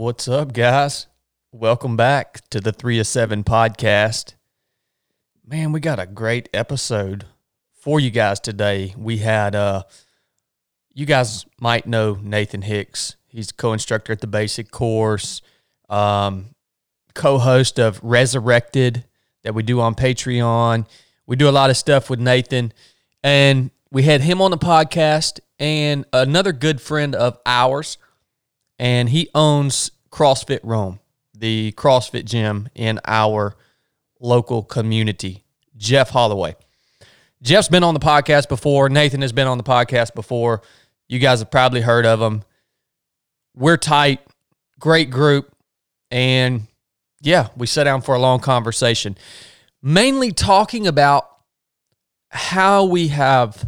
What's up, guys? Welcome back to the Three of Seven podcast. Man, we got a great episode for you guys today. We had, uh, you guys might know Nathan Hicks. He's a co-instructor at the basic course, um, co-host of Resurrected that we do on Patreon. We do a lot of stuff with Nathan, and we had him on the podcast and another good friend of ours, and he owns CrossFit Rome, the CrossFit gym in our local community. Jeff Holloway. Jeff's been on the podcast before. Nathan has been on the podcast before. You guys have probably heard of him. We're tight, great group, and yeah, we sat down for a long conversation, mainly talking about how we have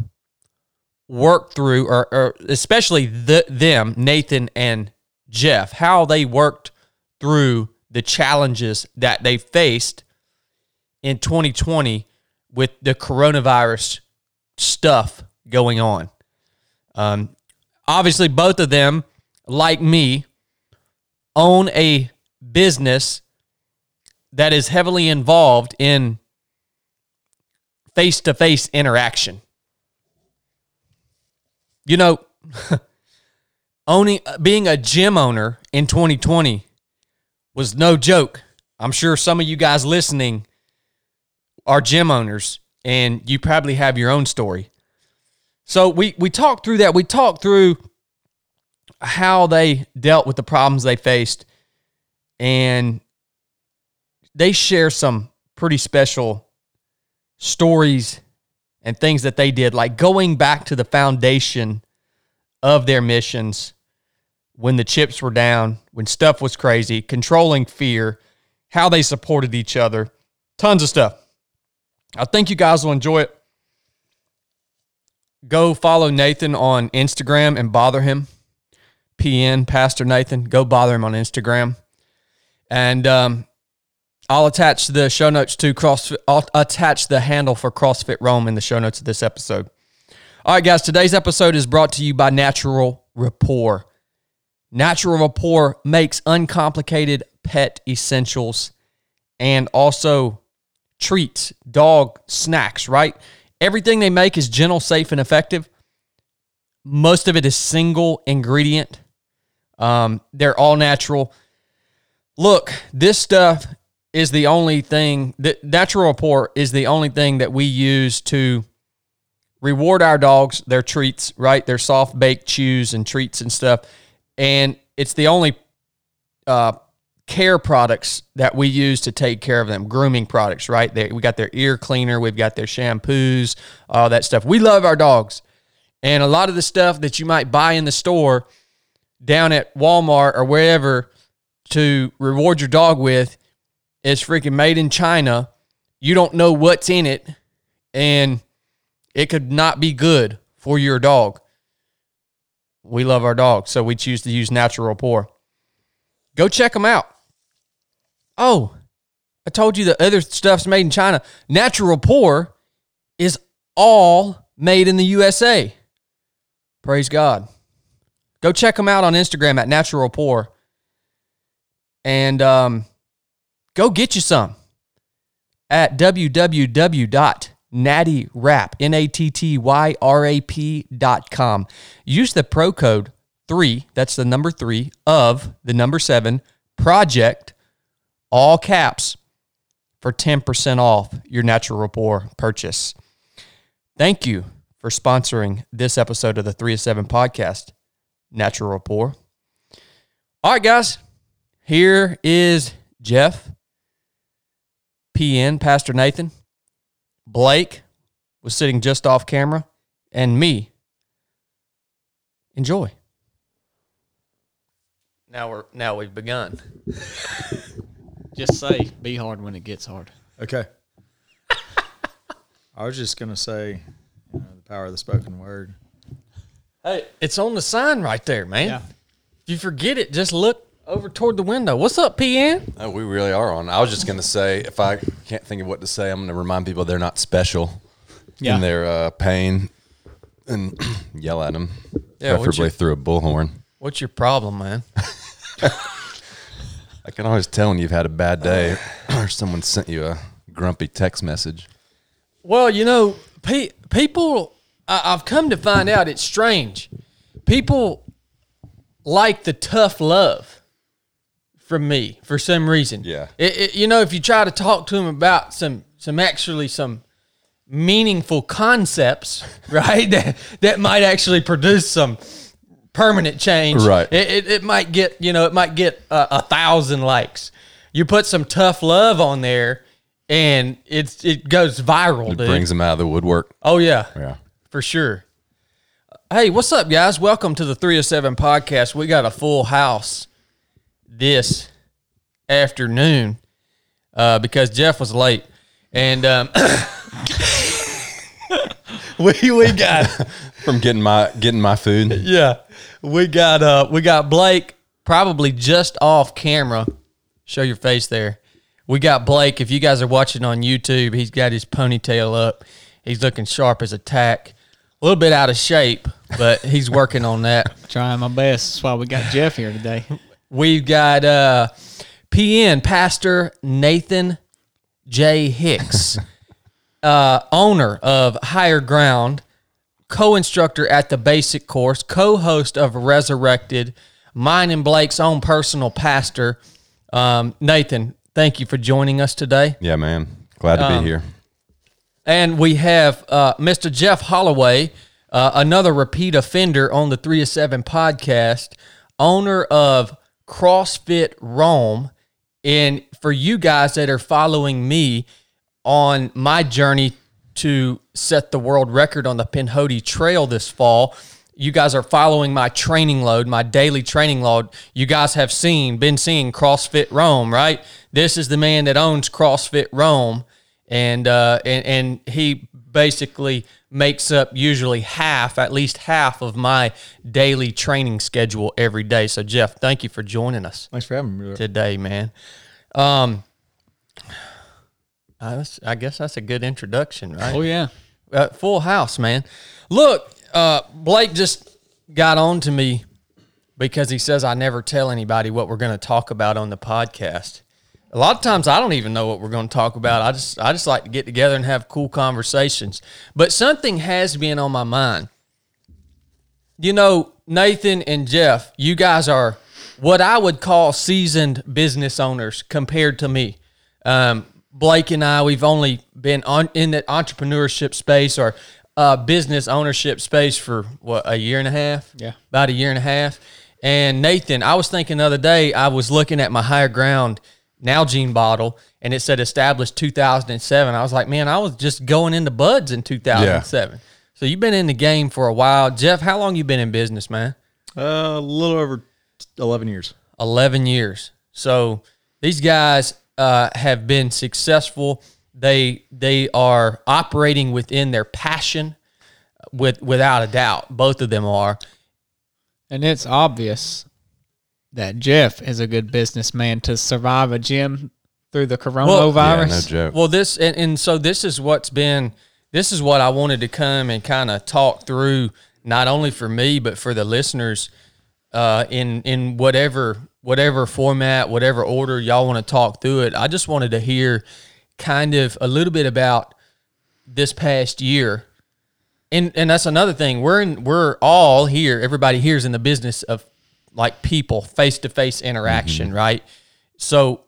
worked through, or, or especially the, them, Nathan and Jeff, how they worked through the challenges that they faced in 2020 with the coronavirus stuff going on. Um, obviously, both of them, like me, own a business that is heavily involved in face to face interaction. You know, owning uh, being a gym owner in 2020 was no joke. I'm sure some of you guys listening are gym owners and you probably have your own story. So we we talked through that. We talked through how they dealt with the problems they faced and they share some pretty special stories and things that they did like going back to the foundation of their missions when the chips were down, when stuff was crazy, controlling fear, how they supported each other, tons of stuff. I think you guys will enjoy it. Go follow Nathan on Instagram and bother him. PN, Pastor Nathan. Go bother him on Instagram. And um, I'll attach the show notes to CrossFit. I'll attach the handle for CrossFit Rome in the show notes of this episode. All right, guys, today's episode is brought to you by Natural Rapport. Natural Rapport makes uncomplicated pet essentials and also treats, dog snacks, right? Everything they make is gentle, safe, and effective. Most of it is single ingredient. Um, they're all natural. Look, this stuff is the only thing that natural rapport is the only thing that we use to reward our dogs their treats, right? Their soft baked chews and treats and stuff. And it's the only uh, care products that we use to take care of them, grooming products, right? They, we got their ear cleaner, we've got their shampoos, all that stuff. We love our dogs. And a lot of the stuff that you might buy in the store down at Walmart or wherever to reward your dog with is freaking made in China. You don't know what's in it, and it could not be good for your dog. We love our dogs, so we choose to use Natural Rapport. Go check them out. Oh, I told you the other stuff's made in China. Natural Rapport is all made in the USA. Praise God. Go check them out on Instagram at Natural Rapport. And um, go get you some at www.nattyrap, N-A-T-T-Y-R-A-P dot com. Use the pro code 3, that's the number 3, of the number 7, project, all caps, for 10% off your Natural Rapport purchase. Thank you for sponsoring this episode of the 3 of 7 podcast, Natural Rapport. All right, guys, here is Jeff, PN, Pastor Nathan, Blake was sitting just off camera, and me. Enjoy. Now we're now we've begun. Just say, be hard when it gets hard. Okay. I was just gonna say, you know, the power of the spoken word. Hey, it's on the sign right there, man. Yeah. If you forget it, just look over toward the window. What's up, PN? Oh, we really are on. I was just gonna say, if I can't think of what to say, I'm gonna remind people they're not special Yeah. in their uh, pain and yell at them, Yeah, preferably your- through a bullhorn. What's your problem, man? I can always tell when you've had a bad day or someone sent you a grumpy text message. Well, you know, pe- people, I- I've come to find out it's strange. People like the tough love from me for some reason. Yeah. It, it, you know, if you try to talk to them about some, some actually some meaningful concepts, right, that, that might actually produce some permanent change. Right. It, it, it might get, you know, it might get a, a thousand likes. You put some tough love on there and it's, it goes viral, It dude. brings them out of the woodwork. Oh yeah, Yeah. for sure. Hey, what's up, guys? Welcome to the 307 podcast. We got a full house this afternoon uh, because Jeff was late, and um, we we got From getting my getting my food. yeah we got uh we got Blake probably just off camera. Show your face there. We got Blake. If you guys are watching on YouTube, he's got his ponytail up. He's looking sharp as a tack. A little bit out of shape, but he's working on that. Trying my best. That's why we got Jeff here today. We've got uh, PN Pastor Nathan J. Hicks, uh, owner of Higher Ground, co instructor at the basic course, co host of Resurrected, mine and Blake's own personal pastor. Um, Nathan, thank you for joining us today. Yeah, man. Glad to Um, be here. And we have uh, Mr. Jeff Holloway, uh, another repeat offender on the Three to Seven podcast, owner of CrossFit Rome. And for you guys that are following me on my journey to set the world record on the Pinhoti Trail this fall, you guys are following my training load, my daily training load. You guys have seen, been seeing CrossFit Rome, right? This is the man that owns CrossFit Rome and uh, and and he basically makes up usually half, at least half of my daily training schedule every day. So Jeff, thank you for joining us Thanks for having me. today, man. Um, I, was- I guess that's a good introduction, right? Oh yeah. uh, full house, man. Look, uh, Blake just got on to me because he says I never tell anybody what we're going to talk about on the podcast. A lot of times I don't even know what we're going to talk about. I just I just like to get together and have cool conversations. But something has been on my mind. You know, Nathan and Jeff, you guys are what I would call seasoned business owners compared to me. Um, Blake and I, we've only been on in the entrepreneurship space or uh, business ownership space for what a year and a half. Yeah. about a year and a half. And Nathan, I was thinking the other day, I was looking at my higher ground Nalgene bottle, and it said established 2007. I was like, man, I was just going into BUD/S in 2007. So you've been in the game for a while, Jeff. How long you been in business, man? Uh, a little over 11 years. 11 years. So these guys uh, have been successful. They they are operating within their passion, with without a doubt. Both of them are. And it's obvious that Jeff is a good businessman to survive a gym through the Yeah, coronavirus. no joke. Well, this and, and so this is what's been. This is what I wanted to come and kind of talk through, not only for me but for the listeners, uh, in in whatever whatever format, whatever order y'all want to talk through it. I just wanted to hear kind of a little bit about this past year. And and that's another thing. We're in we're all here, everybody here is in the business of like people, face to face interaction, right? So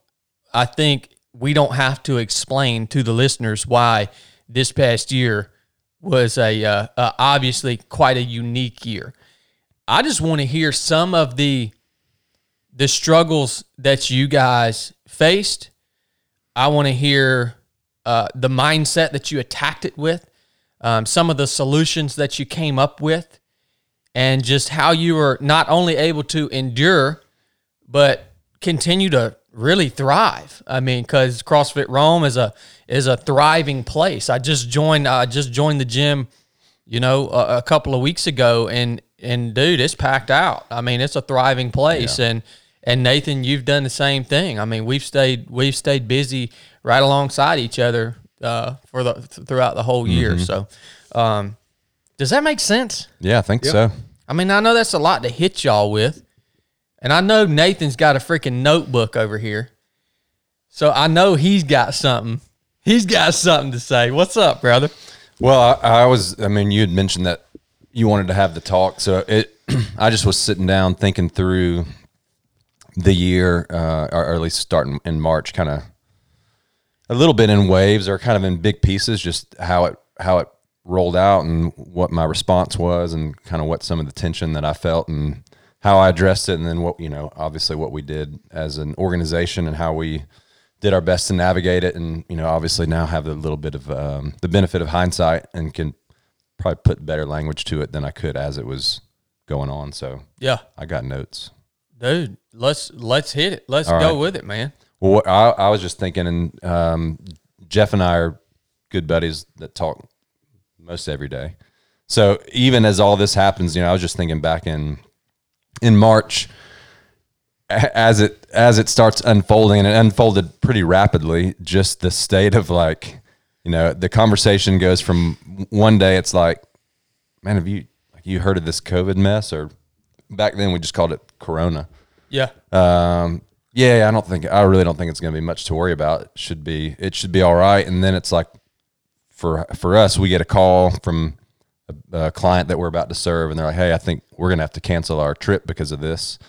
I think we don't have to explain to the listeners why this past year was a uh, uh, obviously quite a unique year. I just want to hear some of the the struggles that you guys faced. I want to hear uh, the mindset that you attacked it with, um, some of the solutions that you came up with, and just how you were not only able to endure, but continue to really thrive. I mean, because CrossFit Rome is a is a thriving place. I just joined. I just joined the gym, you know, a, a couple of weeks ago, and and dude, it's packed out. I mean, it's a thriving place, and and Nathan, you've done the same thing. I mean, we've stayed we've stayed busy right alongside each other uh, for the throughout the whole year. So, um, does that make sense? yeah, I think so. I mean, I know that's a lot to hit y'all with, And I know Nathan's got a freaking notebook over here. So I know he's got something. He's got something to say. What's up, brother? Well, I, I was. I mean, you had mentioned that you wanted to have the talk, so it. I just was sitting down thinking through the year, uh, or, or at least starting in March, kind of a little bit in waves or kind of in big pieces, just how it how it rolled out and what my response was, and kind of what some of the tension that I felt and how I addressed it, and then what you know, obviously what we did as an organization and how we did our best to navigate it, and you know, obviously now have a little bit of um, the benefit of hindsight and can probably put better language to it than I could as it was going on. So Yeah. I got notes. Dude, let's let's hit it. Let's All go right. with it, man. Well, I, I was just thinking, and um, Jeff and I are good buddies that talk most every day. So even as all this happens, you know, I was just thinking back in in March, as it as it starts unfolding, and it unfolded pretty rapidly. Just the state of like, you know, the conversation goes from one day it's like, man, have you like you heard of this COVID mess? Or back then we just called it Corona. Yeah. Um, yeah, I don't think I really don't think it's going to be much to worry about. It should be it should be all right. And then it's like for for us, we get a call from a, a client that we're about to serve, and they're like, "Hey, I think we're going to have to cancel our trip because of this."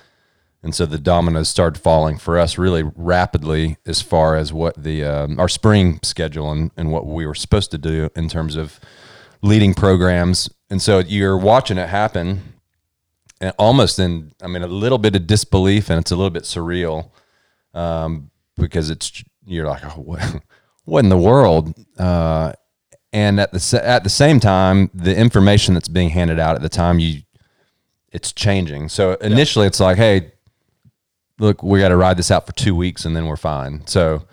And so the dominoes started falling for us really rapidly as far as what the um, our spring schedule and, and what we were supposed to do in terms of leading programs. And so you're watching it happen and almost in I mean a little bit of disbelief and it's a little bit surreal um, because it's you're like oh what, what in the world uh, and at the at the same time the information that's being handed out at the time you it's changing. So initially it's like hey look we got to ride this out for two weeks and then we're fine. So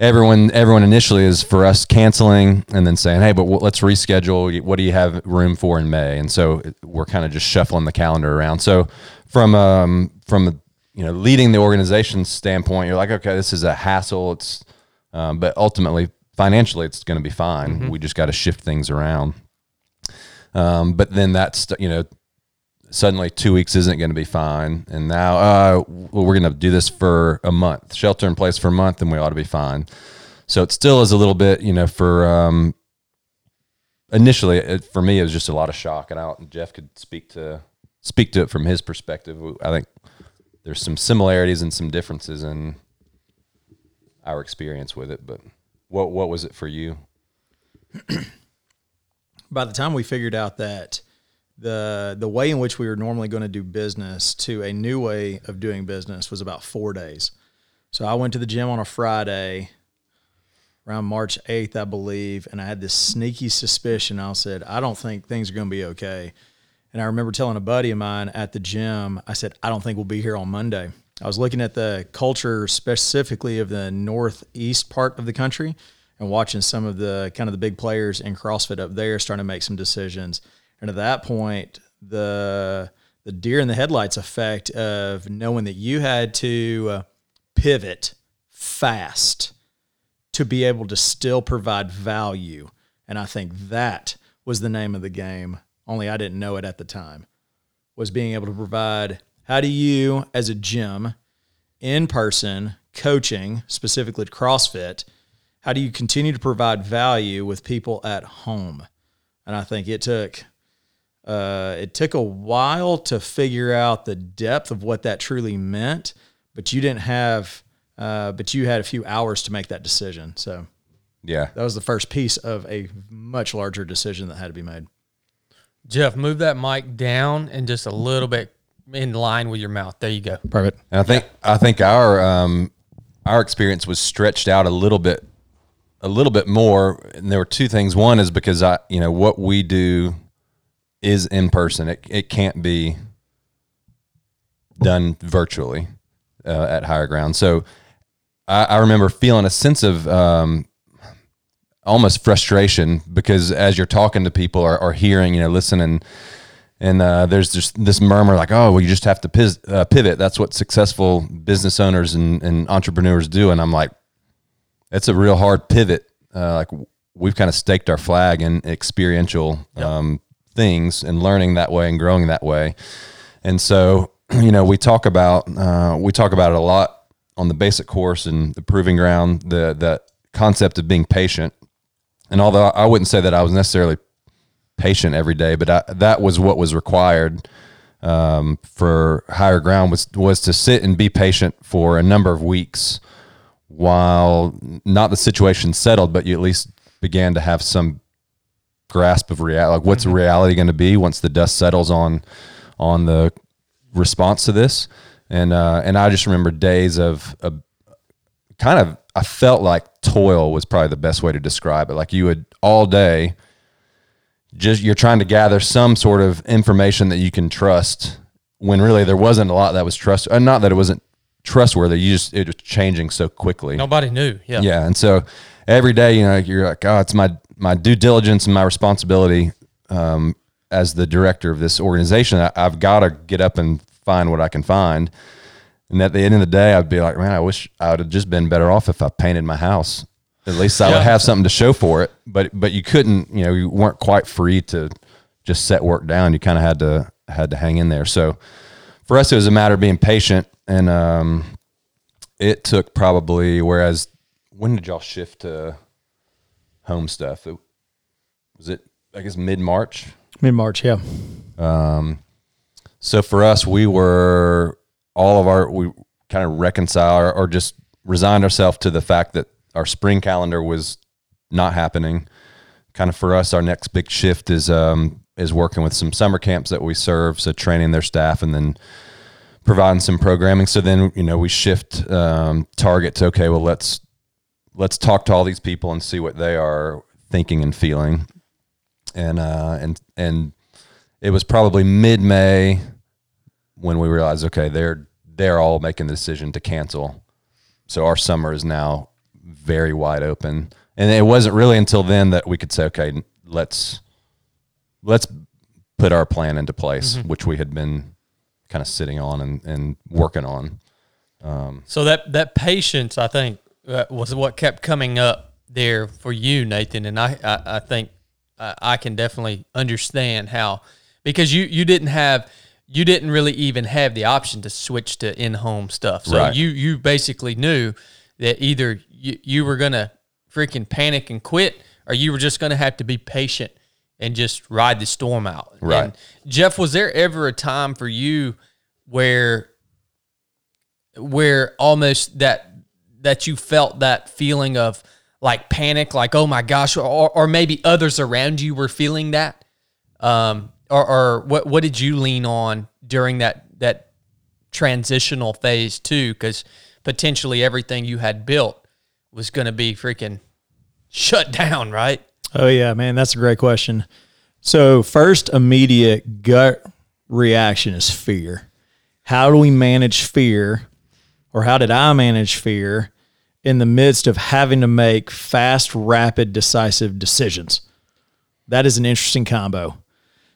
everyone everyone initially is for us canceling and then saying hey but w- let's reschedule. What do you have room for in may? And so we're kind of just shuffling the calendar around. So from um from you know leading the organization standpoint you're like okay this is a hassle. It's um, but ultimately financially it's going to be fine. We just got to shift things around. Um, but then that's you know suddenly two weeks isn't going to be fine. And now uh, well, we're going to do this for a month shelter in place for a month and we ought to be fine. So it still is a little bit you know for um, initially it, for me it was just a lot of shock and I, jeff could speak to speak to it from his perspective. I think there's some similarities and some differences in our experience with it but what what was it for you by the time we figured out that the the way in which we were normally going to do business to a new way of doing business was about four days. So I went to the gym on a Friday around March 8th, I believe, and I had this sneaky suspicion. I said, I don't think things are going to be okay. And I remember telling a buddy of mine at the gym, I said, I don't think we'll be here on Monday. I was looking at the culture specifically of the northeast part of the country and watching some of the kind of the big players in CrossFit up there starting to make some decisions. And at that point, the the deer in the headlights effect of knowing that you had to uh, pivot fast to be able to still provide value. And I think that was the name of the game. Only I didn't know it at the time. Was being able to provide how do you as a gym in person coaching specifically to CrossFit, how do you continue to provide value with people at home? And I think it took uh, it took a while to figure out the depth of what that truly meant, but you didn't have, uh, but you had a few hours to make that decision. So yeah that was the first piece of a much larger decision that had to be made. Jeff, move that mic down and just a little bit in line with your mouth. There you go. Perfect. And I think I think our um, our experience was stretched out a little bit, a little bit more. And there were two things. One is because I, you know, what we do is in person. It it can't be done virtually uh, at higher ground. So I, I remember feeling a sense of um, almost frustration because as you're talking to people or, or hearing, you know, listening and uh, there's just this murmur like, oh, well, you just have to pis- uh, pivot. That's what successful business owners and, and entrepreneurs do. And I'm like, it's a real hard pivot. Uh, like we've kind of staked our flag in experiential um, things and learning that way and growing that way. And so you know, we talk about uh, we talk about it a lot on the basic course and the proving ground. The the concept of being patient, and although I wouldn't say that I was necessarily patient every day, but I, that was what was required um, for higher ground was was to sit and be patient for a number of weeks while not the situation settled, but you at least began to have some grasp of reality. Like what's reality going to be once the dust settles on on the response to this? And uh, and I just remember days of, of kind of I felt like toil was probably the best way to describe it. Like you would all day just you're trying to gather some sort of information that you can trust when really there wasn't a lot that was trust uh, not that it wasn't trustworthy you just it was changing so quickly Nobody knew. Yeah. yeah and so every day you know you're like oh it's my my due diligence and my responsibility um, as the director of this organization I, i've got to get up and find what i can find and at the end of the day i'd be like man i wish i would have just been better off if i painted my house at least i Yeah. would have something to show for it. But but you couldn't you know you weren't quite free to just set work down. You kind of had to had to hang in there. So for us it was a matter of being patient. And um, it took probably whereas when did y'all shift to home stuff? It, was it i guess mid-march? Mid March, yeah. Um, so for us we were all of our we kind of reconcile or, or just resigned ourselves to the fact that our spring calendar was not happening. Kind of for us our next big shift is um is working with some summer camps that we serve so training their staff and then providing some programming. So then you know we shift um, target to okay well let's let's talk to all these people and see what they are thinking and feeling. And uh and and it was probably mid-may when we realized okay they're they're all making the decision to cancel. So our summer is now very wide open and it wasn't really until then that we could say okay let's let's put our plan into place which we had been kind of sitting on and, and working on So that that patience, I think, uh, was what kept coming up there for you, Nathan. And I, I, I think I, I can definitely understand how because you you didn't have you didn't really even have the option to switch to in home stuff. So Right. you you basically knew that either you, you were gonna freaking panic and quit, or you were just gonna have to be patient and just ride the storm out. Right. And Jeff, was there ever a time for you where where almost that that you felt that feeling of like panic, like oh my gosh, or, or maybe others around you were feeling that, um, or, or what what did you lean on during that that transitional phase too? Because potentially everything you had built was going to be freaking shut down, right? Oh yeah, man, that's a great question. So first immediate gut reaction is fear. How do we manage fear or how did I manage fear in the midst of having to make fast, rapid, decisive decisions? That is an interesting combo.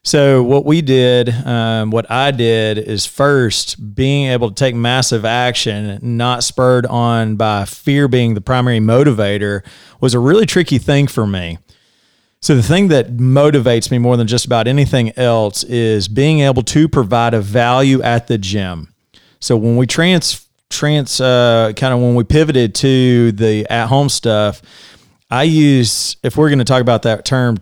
So what we did, um, what I did is first being able to take massive action, not spurred on by fear being the primary motivator, was a really tricky thing for me. So the thing that motivates me more than just about anything else is being able to provide a value at the gym. So when we trans trans uh, kind of when we pivoted to the at home stuff, I use if we're going to talk about that term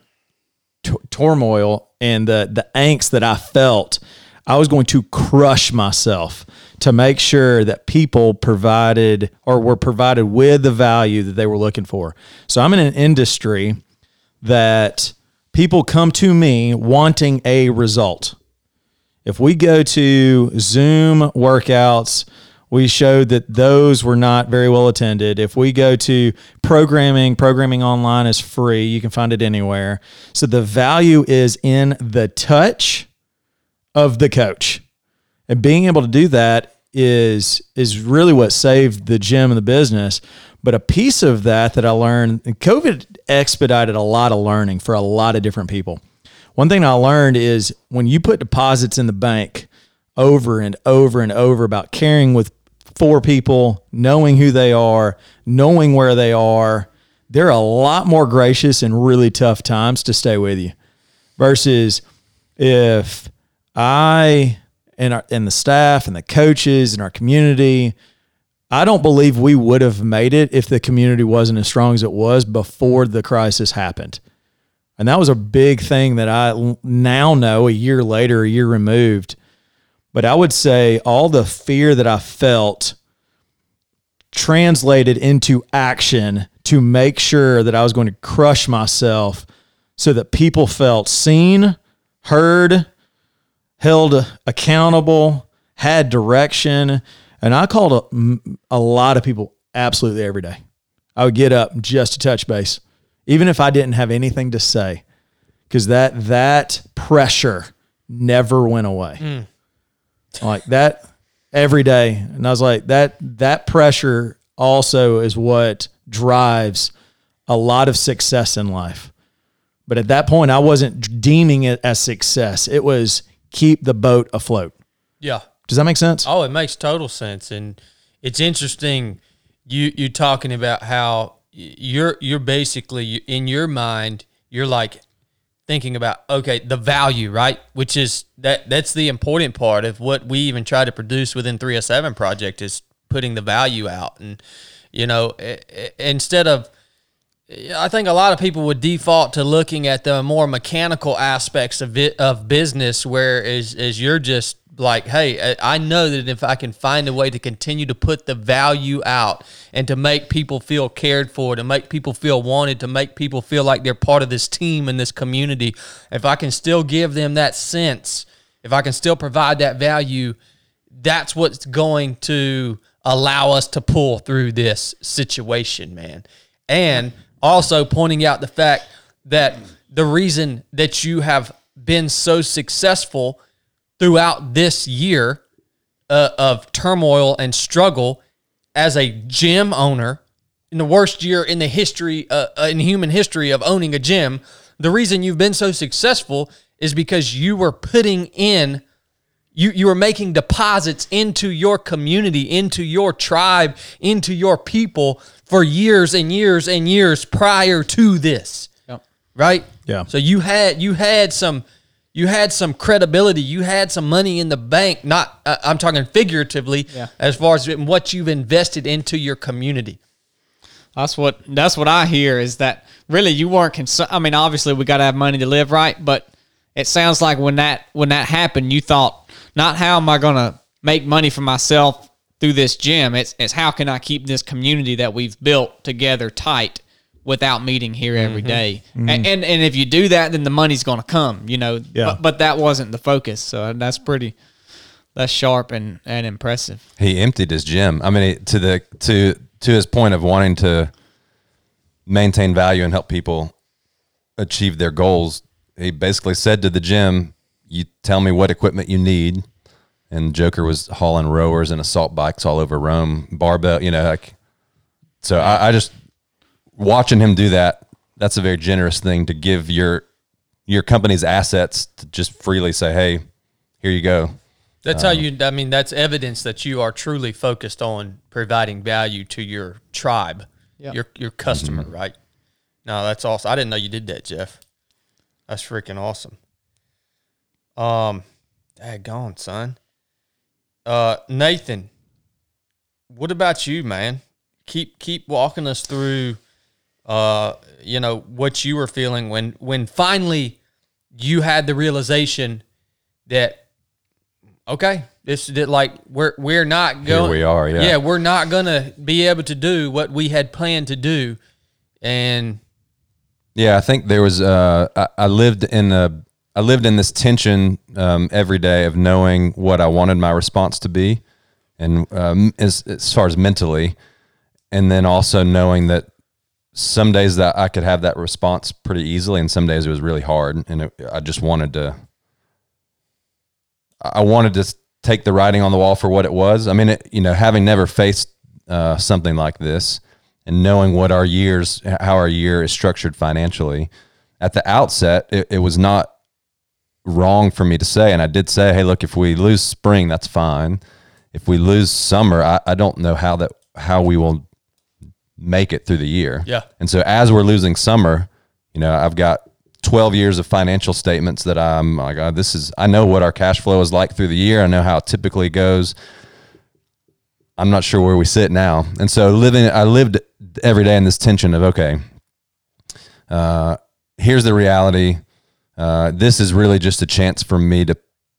t- turmoil and the the angst that I felt, I was going to crush myself to make sure that people provided or were provided with the value that they were looking for. So I'm in an industry that people come to me wanting a result. If we go to Zoom workouts, we showed that those were not very well attended. If we go to programming, programming online is free. You can find it anywhere. So the value is in the touch of the coach. And being able to do that is is really what saved the gym and the business. But a piece of that that I learned, COVID expedited a lot of learning for a lot of different people. One thing I learned is when you put deposits in the bank over and over and over about caring with four people, knowing who they are, knowing where they are, they're a lot more gracious in really tough times to stay with you versus if I and our and the staff and the coaches and our community. I don't believe we would have made it if the community wasn't as strong as it was before the crisis happened. And that was a big thing that I now know a year later, a year removed. But I would say all the fear that I felt translated into action to make sure that I was going to crush myself so that people felt seen, heard, held accountable, had direction. And I called a, a lot of people absolutely every day. I would get up just to touch base, even if I didn't have anything to say, because that that pressure never went away. Mm. Like that every day, and I was like that. That pressure also is what drives a lot of success in life. But at that point, I wasn't deeming it as success. It was keep the boat afloat. Yeah. Does that make sense? Oh, it makes total sense, and it's interesting. You you talking about how you're you're basically in your mind you're like thinking about okay the value right, which is that that's the important part of what we even try to produce within 307 project is putting the value out, and you know instead of I think a lot of people would default to looking at the more mechanical aspects of it, of business, whereas as you're just like, hey, I know that if I can find a way to continue to put the value out and to make people feel cared for, to make people feel wanted, to make people feel like they're part of this team and this community, if I can still give them that sense, if I can still provide that value, that's what's going to allow us to pull through this situation, man. And also pointing out the fact that the reason that you have been so successful throughout this year uh, of turmoil and struggle as a gym owner in the worst year in the history uh, uh, in human history of owning a gym the reason you've been so successful is because you were putting in you you were making deposits into your community, into your tribe, into your people for years and years and years prior to this. Yep. Right? Yeah. So you had you had some you had some credibility, you had some money in the bank, not uh, I'm talking figuratively Yeah. as far as what you've invested into your community. That's what that's what I hear is that really you weren't concerned. I mean, obviously we got to have money to live, right? But it sounds like when that when that happened, you thought not how am I going to make money for myself through this gym. It's it's how can I keep this community that we've built together tight without meeting here every mm-hmm. day. And, mm-hmm. and and if you do that, then the money's going to come. You know, Yeah. but, but that wasn't the focus. So that's pretty that's sharp and and impressive. He emptied his gym. I mean, to the to to his point of wanting to maintain value and help people achieve their goals. He basically said to the gym, "You tell me what equipment you need." And Joker was hauling rowers and assault bikes all over Rome, barbell. You know, like so. I, I just watching him do that. That's a very generous thing to give your your company's assets to just freely say, "Hey, here you go." That's how you. I mean, that's evidence that you are truly focused on providing value to your tribe, Yeah. your your customer, right? No, that's awesome. I didn't know you did that, Jeff. That's freaking awesome. Um, gone, son. Uh, Nathan, what about you, man? Keep keep walking us through. Uh, you know what you were feeling when when finally you had the realization that okay, this that like we're we're not going. we are, yeah. yeah, we're not gonna be able to do what we had planned to do, and Yeah, I think there was. Uh, I, I lived in a. I lived in this tension um, every day of knowing what I wanted my response to be, and um, as as far as mentally, and then also knowing that some days that I could have that response pretty easily, and some days it was really hard, and it, I just wanted to. I wanted to take the writing on the wall for what it was. I mean, it, you know, having never faced uh, something like this and knowing what our years, how our year is structured financially, at the outset, it, it was not wrong for me to say. And I did say, hey, look, if we lose spring, that's fine. If we lose summer, I, I don't know how that how we will make it through the year. Yeah. And so as we're losing summer, you know, I've got 12 years of financial statements that I'm like, oh, this is, I know what our cash flow is like through the year. I know how it typically goes. I'm not sure where we sit now. And so living, I lived every day in this tension of, okay, uh, here's the reality. Uh, this is really just a chance for me to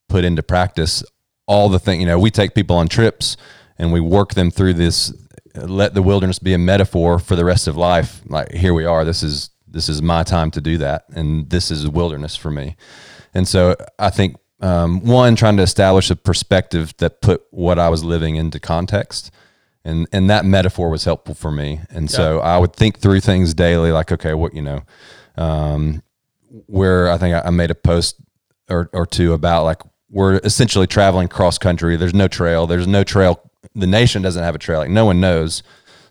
put into practice all the thing. You know, we take people on trips and we work them through this. Let the wilderness be a metaphor for the rest of life. Like here we are. This is this is my time to do that, and this is wilderness for me. And so I think um, one trying to establish a perspective that put what I was living into context. And, and that metaphor was helpful for me. And so I would think through things daily, like, okay, what, you know, um, where I think I made a post or, or two about like we're essentially traveling cross country. There's no trail. There's no trail. The nation doesn't have a trail. Like no one knows.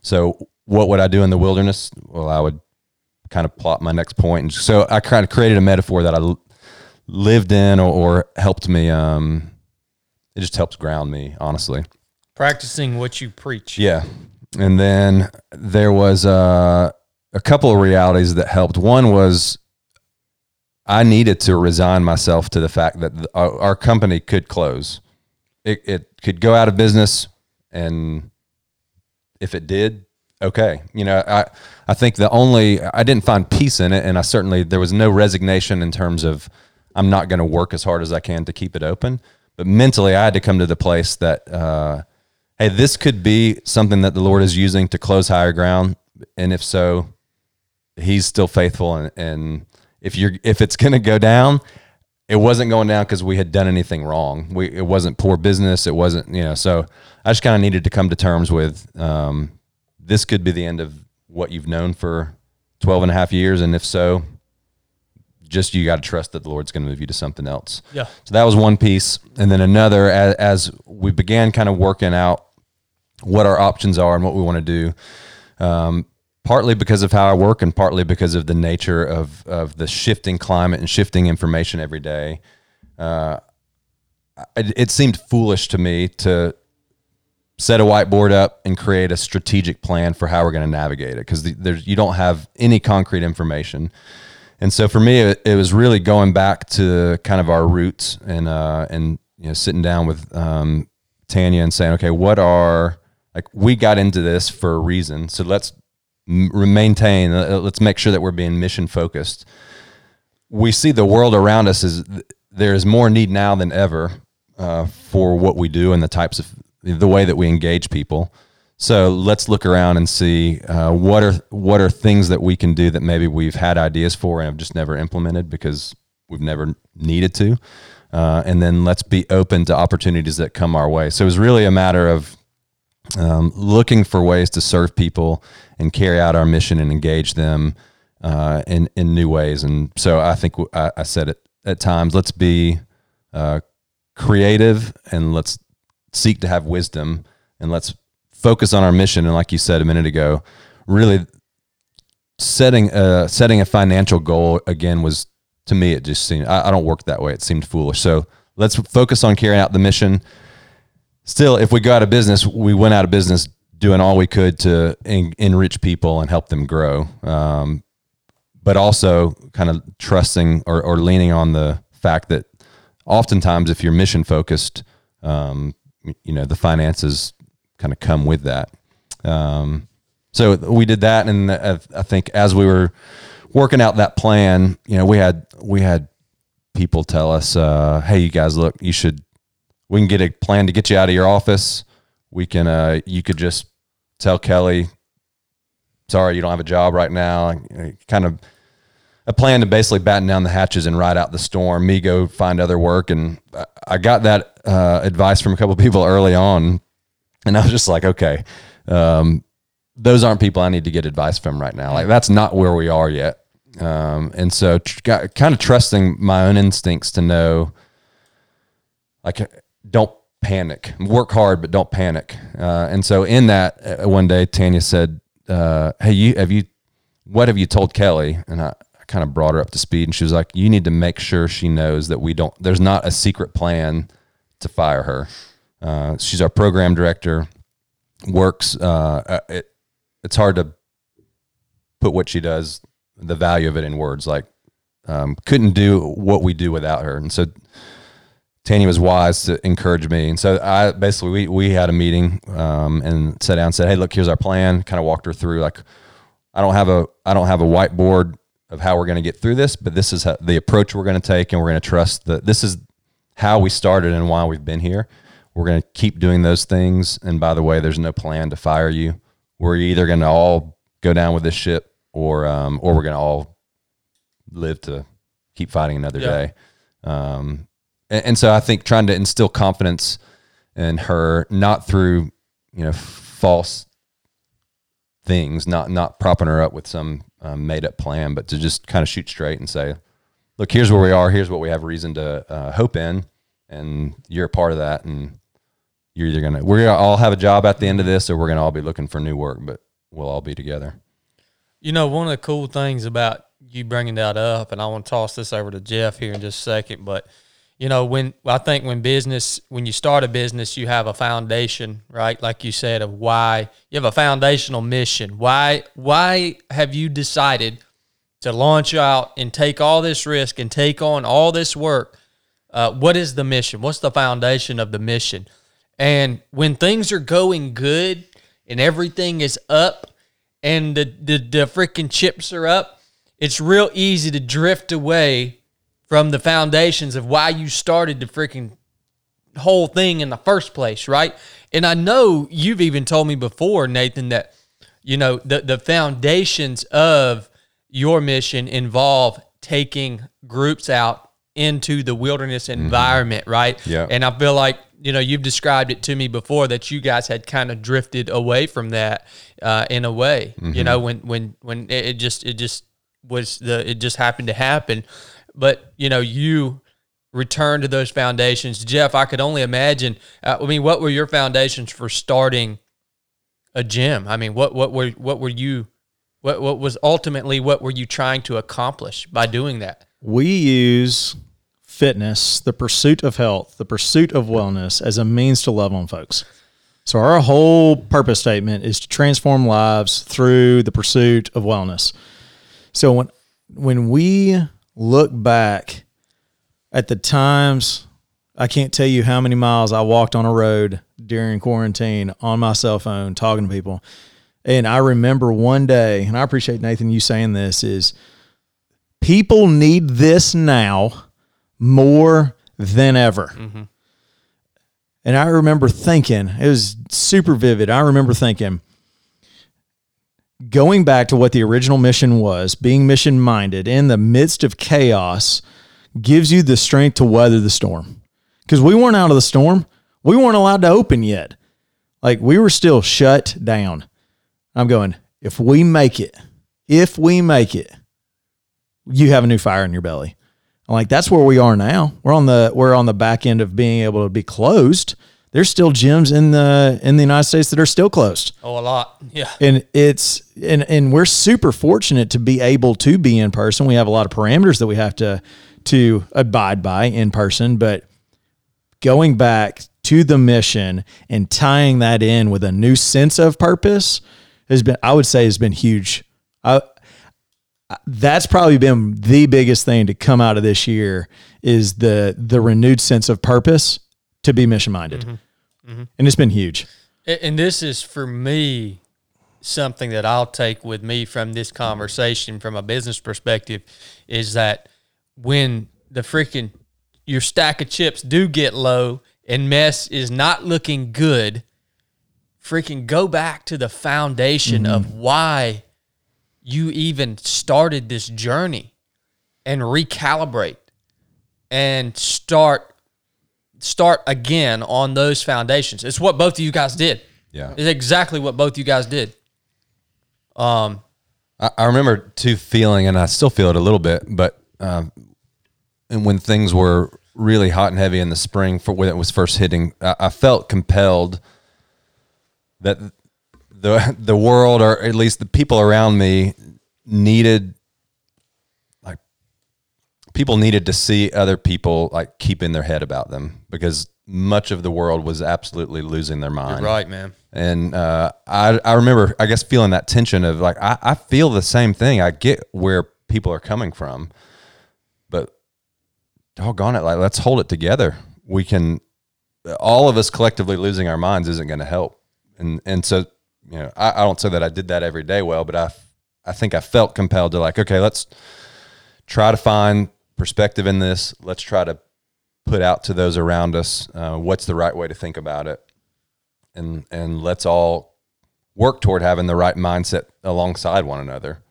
So what would I do in the wilderness? Well, I would kind of plot my next point. And so I kind of created a metaphor that I lived in or, or helped me. Um, it just helps ground me, honestly. Practicing what you preach. Yeah. And then there was uh, a couple of realities that helped. One was I needed to resign myself to the fact that the, our, our company could close. It, it could go out of business, and if it did, okay. You know, I I think the only I didn't find peace in it, and I certainly there was no resignation in terms of I'm not going to work as hard as I can to keep it open. But mentally, I had to come to the place that uh, hey, this could be something that the Lord is using to close higher ground, and if so, He's still faithful, and, and if you're if it's going to go down, it wasn't going down because we had done anything wrong. We it wasn't poor business. It wasn't you know. So I just kind of needed to come to terms with um, this could be the end of what you've known for 12 and a half years, and if so, just you got to trust that the Lord's going to move you to something else. Yeah. So that was one piece, and then another as, as we began kind of working out what our options are and what we want to do. Um, partly because of how I work and partly because of the nature of of the shifting climate and shifting information every day. Uh, it, it seemed foolish to me to set a whiteboard up and create a strategic plan for how we're going to navigate it because the, there's you don't have any concrete information. And so for me, it, it was really going back to kind of our roots and uh, and you know sitting down with um, Tanya and saying, okay, what are like we got into this for a reason, so let's maintain. Uh, let's make sure that we're being mission focused. We see the world around us is there is more need now than ever uh, for what we do and the types of the way that we engage people. So let's look around and see uh, what are what are things that we can do that maybe we've had ideas for and have just never implemented because we've never needed to. Uh, and then let's be open to opportunities that come our way. So it was really a matter of um, looking for ways to serve people and carry out our mission and engage them uh, in in new ways. And so I think I, I said it at times. Let's be uh, creative and let's seek to have wisdom and let's focus on our mission. And like you said a minute ago, really setting a setting a financial goal again was to me it just seemed I, I don't work that way. It seemed foolish. So let's focus on carrying out the mission still, if we go out of business, we went out of business doing all we could to en- enrich people and help them grow. Um, but also kind of trusting or, or leaning on the fact that oftentimes if you're mission focused, um, you know, the finances kind of come with that. Um, so we did that. And I, I think as we were working out that plan, you know, we had, we had people tell us, uh, Hey, you guys look, you should, we can get a plan to get you out of your office. We can, uh, you could just tell Kelly, sorry, you don't have a job right now. Kind of a plan to basically batten down the hatches and ride out the storm. Me go find other work, and I got that uh, advice from a couple people early on, and I was just like, okay, um, those aren't people I need to get advice from right now. Like that's not where we are yet. Um, and so, tr- kind of trusting my own instincts to know, like, don't panic. Work hard, but don't panic. Uh, and so, in that, uh, one day, Tanya said, uh, "Hey, you have you, what have you told Kelly?" And I, I kind of brought her up to speed, and she was like, "You need to make sure she knows that we don't. There's not a secret plan to fire her. Uh, she's our program director. Works. Uh, it, it's hard to put what she does, the value of it in words. Like um, couldn't do what we do without her. And so Tanya was wise to encourage me. And so I basically, we, we had a meeting um, and sat down and said, Hey, look, here's our plan. Kind of walked her through like, I don't have a, I don't have a whiteboard of how we're going to get through this, but this is how, the approach we're going to take. And we're going to trust that this is how we started and why we've been here. We're going to keep doing those things. And by the way, there's no plan to fire you. We're either going to all go down with this ship or, um, or we're going to all live to keep fighting another Yeah. day. Um, and, and so I think trying to instill confidence in her, not through, you know, false things, not, not propping her up with some um, made up plan, but to just kind of shoot straight and say, look, here's where we are. Here's what we have reason to uh, hope in. And you're a part of that. And you're either going to, we're to all have a job at the end of this, or we're going to all be looking for new work, but we'll all be together. You know, one of the cool things about you bringing that up, and I want to toss this over to Jeff here in just a second, but you know, when I think when business, when you start a business, you have a foundation, right? Like you said, of why you have a foundational mission. Why, why have you decided to launch out and take all this risk and take on all this work? Uh, what is the mission? What's the foundation of the mission? And when things are going good and everything is up and the, the, the freaking chips are up, it's real easy to drift away from the foundations of why you started the freaking whole thing in the first place, right? And I know you've even told me before, Nathan, that you know the the foundations of your mission involve taking groups out into the wilderness environment, right? Yeah. And I feel like you know you've described it to me before that you guys had kind of drifted away from that uh, in a way. You know when when when it just it just was the it just happened to happen, but you know you return to those foundations. Jeff, I could only imagine. Uh, I mean, what were your foundations for starting a gym? I mean, what what were what were you what what was ultimately what were you trying to accomplish by doing that? We use fitness, the pursuit of health, the pursuit of wellness as a means to love on folks. So our whole purpose statement is to transform lives through the pursuit of wellness. So when when we look back at the times I can't tell you how many miles I walked on a road during quarantine on my cell phone talking to people. And I remember one day, and I appreciate Nathan you saying this is people need this now more than ever. Mm-hmm. And I remember thinking, it was super vivid. I remember thinking, going back to what the original mission was, being mission minded in the midst of chaos gives you the strength to weather the storm. Because we weren't out of the storm, we weren't allowed to open yet. Like we were still shut down. I'm going, if we make it, if we make it, you have a new fire in your belly. I'm like, that's where we are now. We're on the we're on the back end of being able to be closed. There's still gyms in the in the United States that are still closed. Oh, a lot. Yeah. And it's and and we're super fortunate to be able to be in person. We have a lot of parameters that we have to to abide by in person, but going back to the mission and tying that in with a new sense of purpose has been I would say has been huge. I, that's probably been the biggest thing to come out of this year is the the renewed sense of purpose to be mission minded. Mm-hmm. Mm-hmm. And it's been huge. And this is for me something that I'll take with me from this conversation from a business perspective is that when the freaking your stack of chips do get low and mess is not looking good, freaking go back to the foundation of mm-hmm. why you even started this journey and recalibrate and start start again on those foundations. It's what both of you guys did. Yeah. It's exactly what both you guys did. Um, I, I remember too feeling, and I still feel it a little bit, but um, and when things were really hot and heavy in the spring for when it was first hitting, I, I felt compelled that the the world, or at least the people around me, needed people needed to see other people like keeping their head about them because much of the world was absolutely losing their mind. right, man. And uh, I, I remember, I guess, feeling that tension of like, I, I feel the same thing. I get where people are coming from. But doggone it, like let's hold it together. We can, all of us collectively losing our minds isn't going to help. And and so you know, I, I don't say that I did that every day well, but I I think I felt compelled to like, okay, let's try to find perspective in this. Let's try to put out to those around us uh, what's the right way to think about it, and and let's all work toward having the right mindset alongside one another,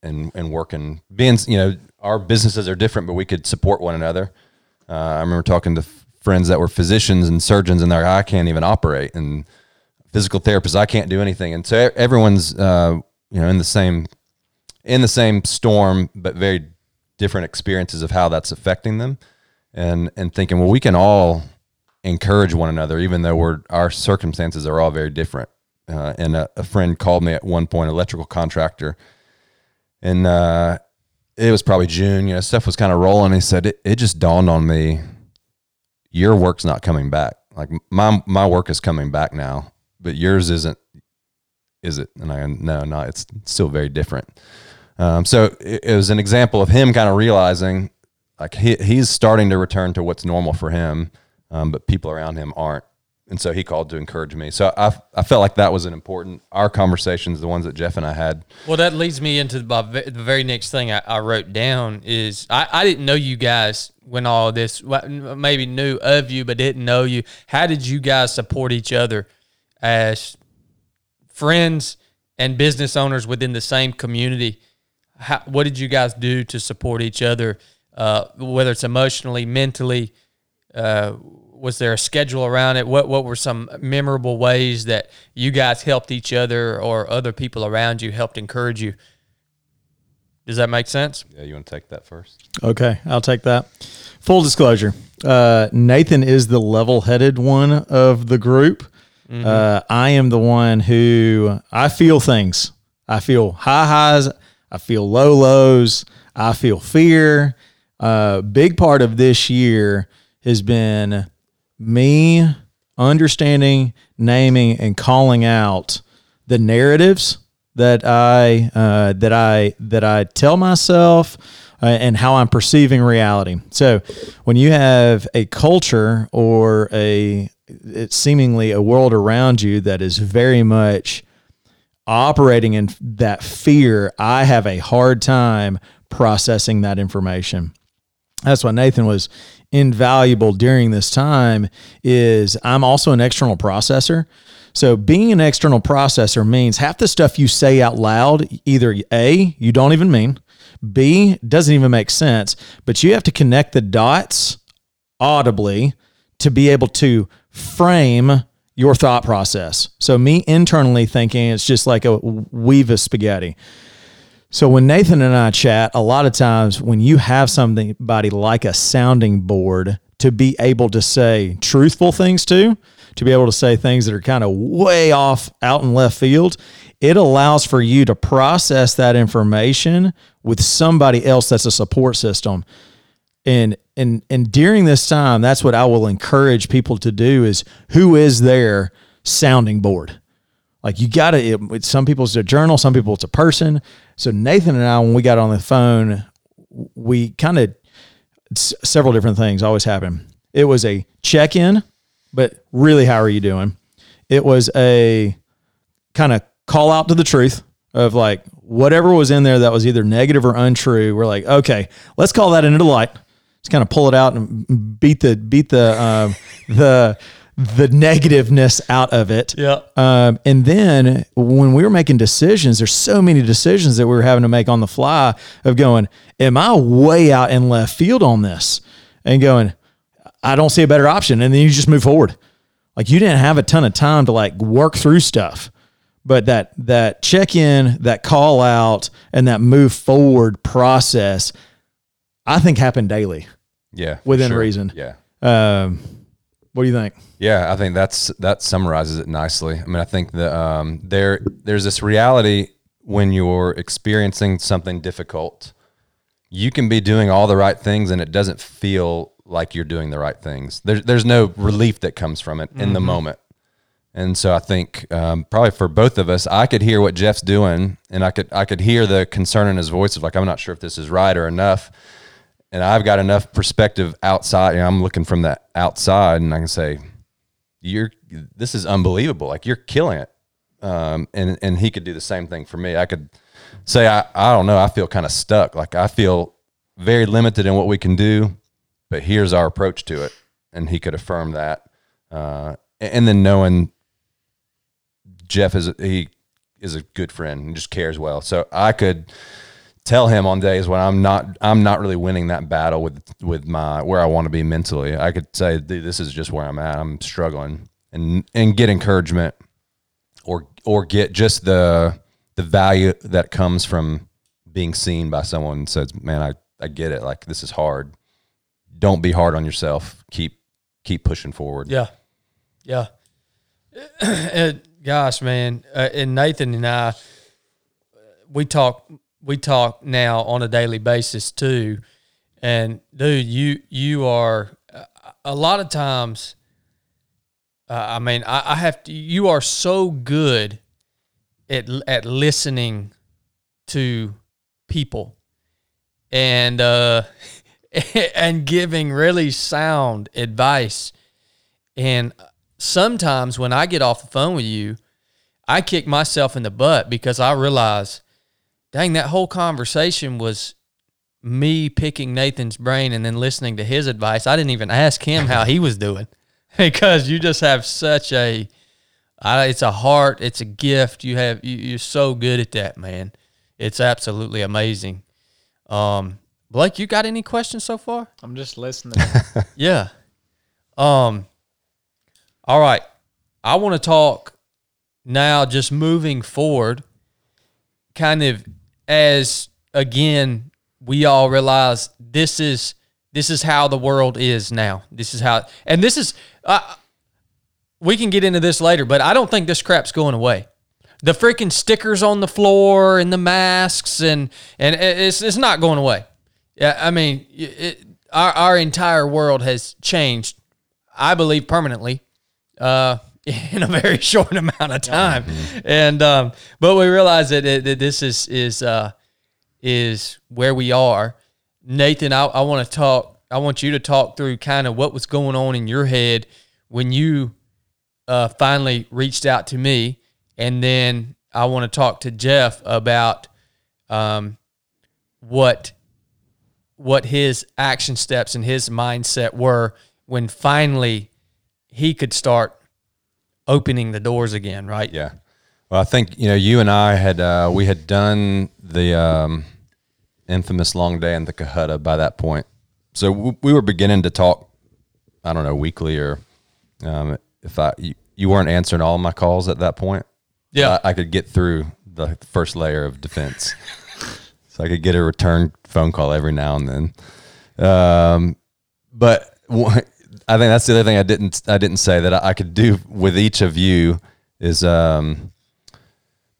and and working being you know our businesses are different, but we could support one another. Uh, I remember talking to f- friends that were physicians and surgeons, and they're like, I can't even operate, and physical therapists, I can't do anything, and so everyone's uh, you know in the same in the same storm, but very different experiences of how that's affecting them, and and thinking, well, we can all encourage one another, even though we're our circumstances are all very different. Uh, and a, a, friend called me at one point, electrical contractor, and uh, it was probably June. You know, stuff was kind of rolling. He said it, it just dawned on me, your work's not coming back. Like my my work is coming back now, but yours isn't. Is it? And I no, no, it's still very different. Um, so it, it, was an example of him kind of realizing like he, he's starting to return to what's normal for him, um, but people around him aren't. And so he called to encourage me. So I, I felt like that was an important, our conversations, the ones that Jeff and I had. Well, that leads me into the, the very next thing I, I wrote down is I, I didn't know you guys when all this, maybe knew of you, but didn't know you. How did you guys support each other as friends and business owners within the same community? How, what did you guys do to support each other, uh, whether it's emotionally, mentally? Uh, was there a schedule around it? What what were some memorable ways that you guys helped each other or other people around you helped encourage you? Does that make sense? Yeah, you want to take that first? Okay, I'll take that. Full disclosure: uh, Nathan is the level-headed one of the group. Mm-hmm. Uh, I am the one who I feel things. I feel high highs. I feel low lows. I feel fear. A uh, big part of this year has been me understanding, naming, and calling out the narratives that I uh, that I that I tell myself uh, and how I'm perceiving reality. So, when you have a culture or a seemingly a world around you that is very much operating in that fear, I have a hard time processing that information. That's why Nathan was invaluable during this time is I'm also an external processor. So being an external processor means half the stuff you say out loud either A, you don't even mean, B, doesn't even make sense, but you have to connect the dots audibly to be able to frame your thought process. So me internally thinking it's just like a weave of spaghetti. So when Nathan and I chat, a lot of times when you have somebody like a sounding board to be able to say truthful things to, to be able to say things that are kind of way off out in left field, it allows for you to process that information with somebody else that's a support system. And and and during this time, that's what I will encourage people to do is who is their sounding board. Like you got to. Some people it's a journal, some people it's a person. So Nathan and I, when we got on the phone, we kind of several different things always happen. It was a check in, but really, how are you doing? It was a kind of call out to the truth of like whatever was in there that was either negative or untrue. We're like, okay, let's call that into light just kind of pull it out and beat the beat the uh, the the negativeness out of it. Yeah. Um, and then when we were making decisions, there's so many decisions that we were having to make on the fly of going, am I way out in left field on this? And going, I don't see a better option. And then you just move forward. Like you didn't have a ton of time to like work through stuff. But that that check in, that call out, and that move forward process I think happen daily. Yeah, within sure. reason. Yeah. Um, what do you think? Yeah, I think that's that summarizes it nicely. I mean, I think that um, there there's this reality when you're experiencing something difficult, you can be doing all the right things and it doesn't feel like you're doing the right things. There's there's no relief that comes from it in mm-hmm. the moment. And so I think um, probably for both of us, I could hear what Jeff's doing, and I could I could hear the concern in his voice of like I'm not sure if this is right or enough and I've got enough perspective outside. Know, I'm looking from the outside, and I can say, "You're this is unbelievable. Like you're killing it." Um, and and he could do the same thing for me. I could say, I, I don't know. I feel kind of stuck. Like I feel very limited in what we can do, but here's our approach to it. And he could affirm that. Uh, and then knowing Jeff is, he is a good friend and just cares well. So I could tell him on days when I'm not, I'm not really winning that battle with, with my, where I want to be mentally. I could say, dude, this is just where I'm at. I'm struggling and, and get encouragement or, or get just the, the value that comes from being seen by someone and says, man, I, I get it. Like this is hard. Don't be hard on yourself. Keep keep pushing forward. Yeah, yeah. and gosh, man, uh, and Nathan and I, we talk we talk now on a daily basis too. And dude, you you are a lot of times. Uh, I mean, I, I have to. You are so good at at listening to people and uh, and giving really sound advice. And sometimes when I get off the phone with you, I kick myself in the butt because I realize, dang, that whole conversation was me picking Nathan's brain and then listening to his advice. I didn't even ask him how he was doing because you just have such a, it's a heart, it's a gift. You have you, you're so good at that, man. It's absolutely amazing. Um, Blake, you got any questions so far? I'm just listening. yeah. Um. All right. I want to talk now, just moving forward, kind of as again we all realize this is this is how the world is now. This is how, and this is. Uh, we can get into this later, but I don't think this crap's going away the freaking stickers on the floor and the masks and and it's it's not going away. Yeah, I mean, it, our our entire world has changed. I believe permanently, uh, in a very short amount of time, and um, but we realize that, that this is is uh, is where we are. Nathan, I, I want to talk. I want you to talk through kind of what was going on in your head when you uh, finally reached out to me and then I want to talk to Jeff about um, what what his action steps and his mindset were when finally he could start opening the doors again, right? Yeah. Well, I think you know you and I had uh, we had done the um, infamous long day in the Cohutta by that point, so w- we were beginning to talk. I don't know weekly or um, if I you, you weren't answering all my calls at that point. Yeah. I, I could get through the first layer of defense. so I could get a return phone call every now and then. Um, but I think that's the other thing I didn't I didn't say that I could do with each of you is um,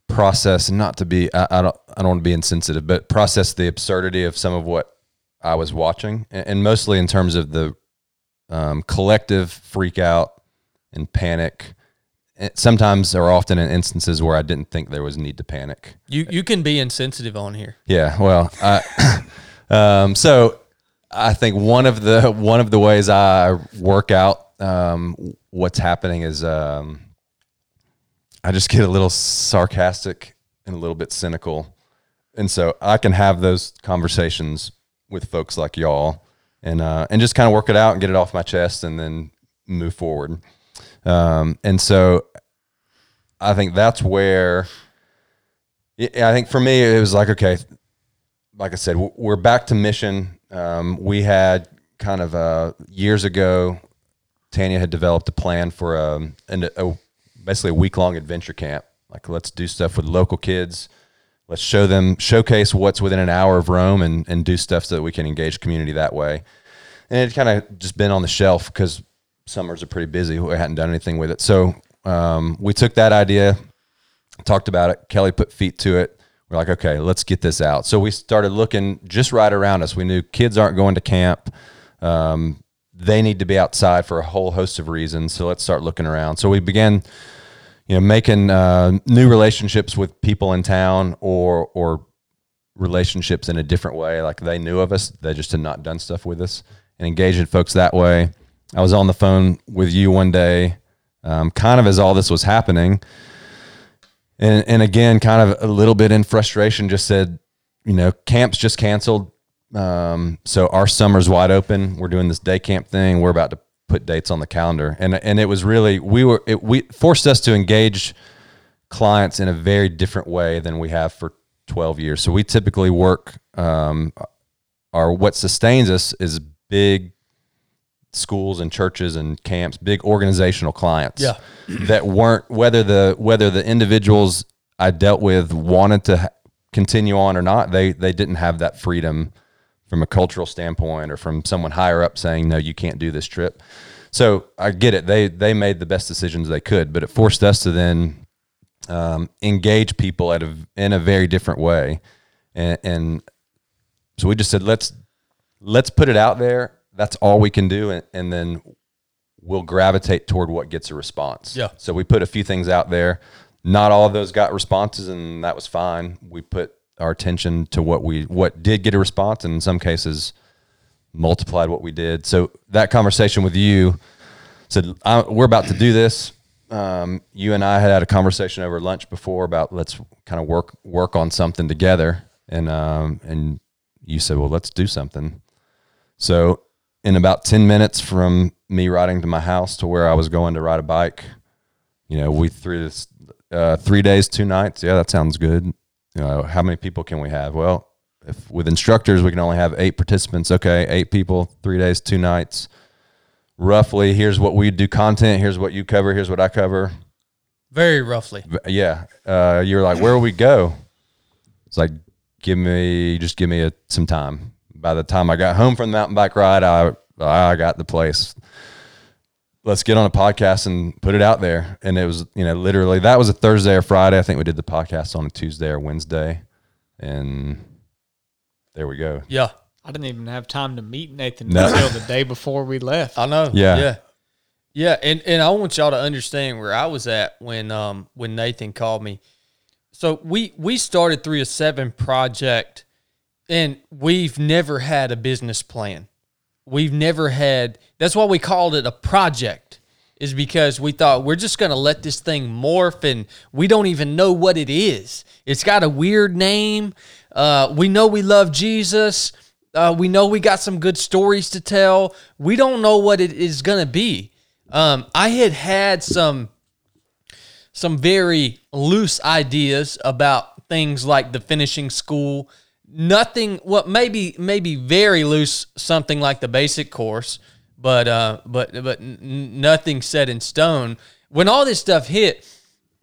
process not to be I, I, don't I don't want to be insensitive, but process the absurdity of some of what I was watching, and, and mostly in terms of the um, collective freak out and panic sometimes or often in instances where I didn't think there was need to panic. You you can be insensitive on here. Yeah, well, I, um, so I think one of the one of the ways I work out um, what's happening is um, I just get a little sarcastic and a little bit cynical, and so I can have those conversations with folks like y'all, and uh, and just kind of work it out and get it off my chest, and then move forward. Um, and so I think that's where I think for me it was like okay, like I said, we're back to mission. Um, we had kind of uh, years ago, Tanya had developed a plan for um, a, a basically a week long adventure camp. Like let's do stuff with local kids. Let's show them showcase what's within an hour of Rome and and do stuff so that we can engage community that way. And it kind of just been on the shelf because summers are pretty busy. We hadn't done anything with it. So um, we took that idea, talked about it. Kelly put feet to it. We're like, okay, let's get this out. So we started looking just right around us. We knew kids aren't going to camp. Um, they need to be outside for a whole host of reasons. So let's start looking around. So we began, you know, making uh, new relationships with people in town or or relationships in a different way. Like they knew of us, they just had not done stuff with us and engaging folks that way. I was on the phone with you one day, um, kind of as all this was happening. And, and again, kind of a little bit in frustration, just said, you know, camp's just canceled. Um, so our summer's wide open. We're doing this day camp thing. We're about to put dates on the calendar. And, and it was really, we were, it, we forced us to engage clients in a very different way than we have for 12 years. So we typically work, um, our, what sustains us is big schools and churches and camps, big organizational clients Yeah. That weren't, whether the, whether the individuals I dealt with wanted to continue on or not, they, they didn't have that freedom from a cultural standpoint or from someone higher up saying, no, you can't do this trip. So I get it. They, they made the best decisions they could, but it forced us to then um, engage people at a in a very different way, and, and so we just said let's let's put it out there. That's all we can do, and, and then we'll gravitate toward what gets a response. Yeah. So we put a few things out there. Not all of those got responses, and that was fine. We put our attention to what we what did get a response, and in some cases multiplied what we did. So that conversation with you said, I, "We're about to do this." Um, you and I had had a conversation over lunch before about let's kind of work work on something together, and um, and you said, "Well, let's do something." So, in about ten minutes from me riding to my house to where I was going to ride a bike, you know, we threw this uh, three days, two nights. Yeah, that sounds good. You know, how many people can we have? Well, if with instructors we can only have eight participants. Okay, eight people, three days, two nights. Roughly, here's what we do content. Here's what you cover. Here's what I cover. Very roughly. Yeah, uh, you're like, where will we go? It's like, give me, just give me a, some time. By the time I got home from the mountain bike ride, I I got the place. Let's get on a podcast and put it out there. And it was, you know, literally that was a Thursday or Friday. I think we did the podcast on a Tuesday or Wednesday, and there we go. Yeah. I didn't even have time to meet Nathan No. until the day before we left. I know. Yeah. Yeah. Yeah. And and I want y'all to understand where I was at when um when Nathan called me. So we we started three of seven project and we've never had a business plan. We've never had that's why we called it a project, is because we thought we're just gonna let this thing morph and we don't even know what it is. It's got a weird name. Uh, we know we love Jesus. Uh, we know we got some good stories to tell. We don't know what it is gonna be. Um, I had had some some very loose ideas about things like the finishing school. Nothing, what maybe maybe very loose, something like the basic course, but uh, but but n- nothing set in stone. When all this stuff hit,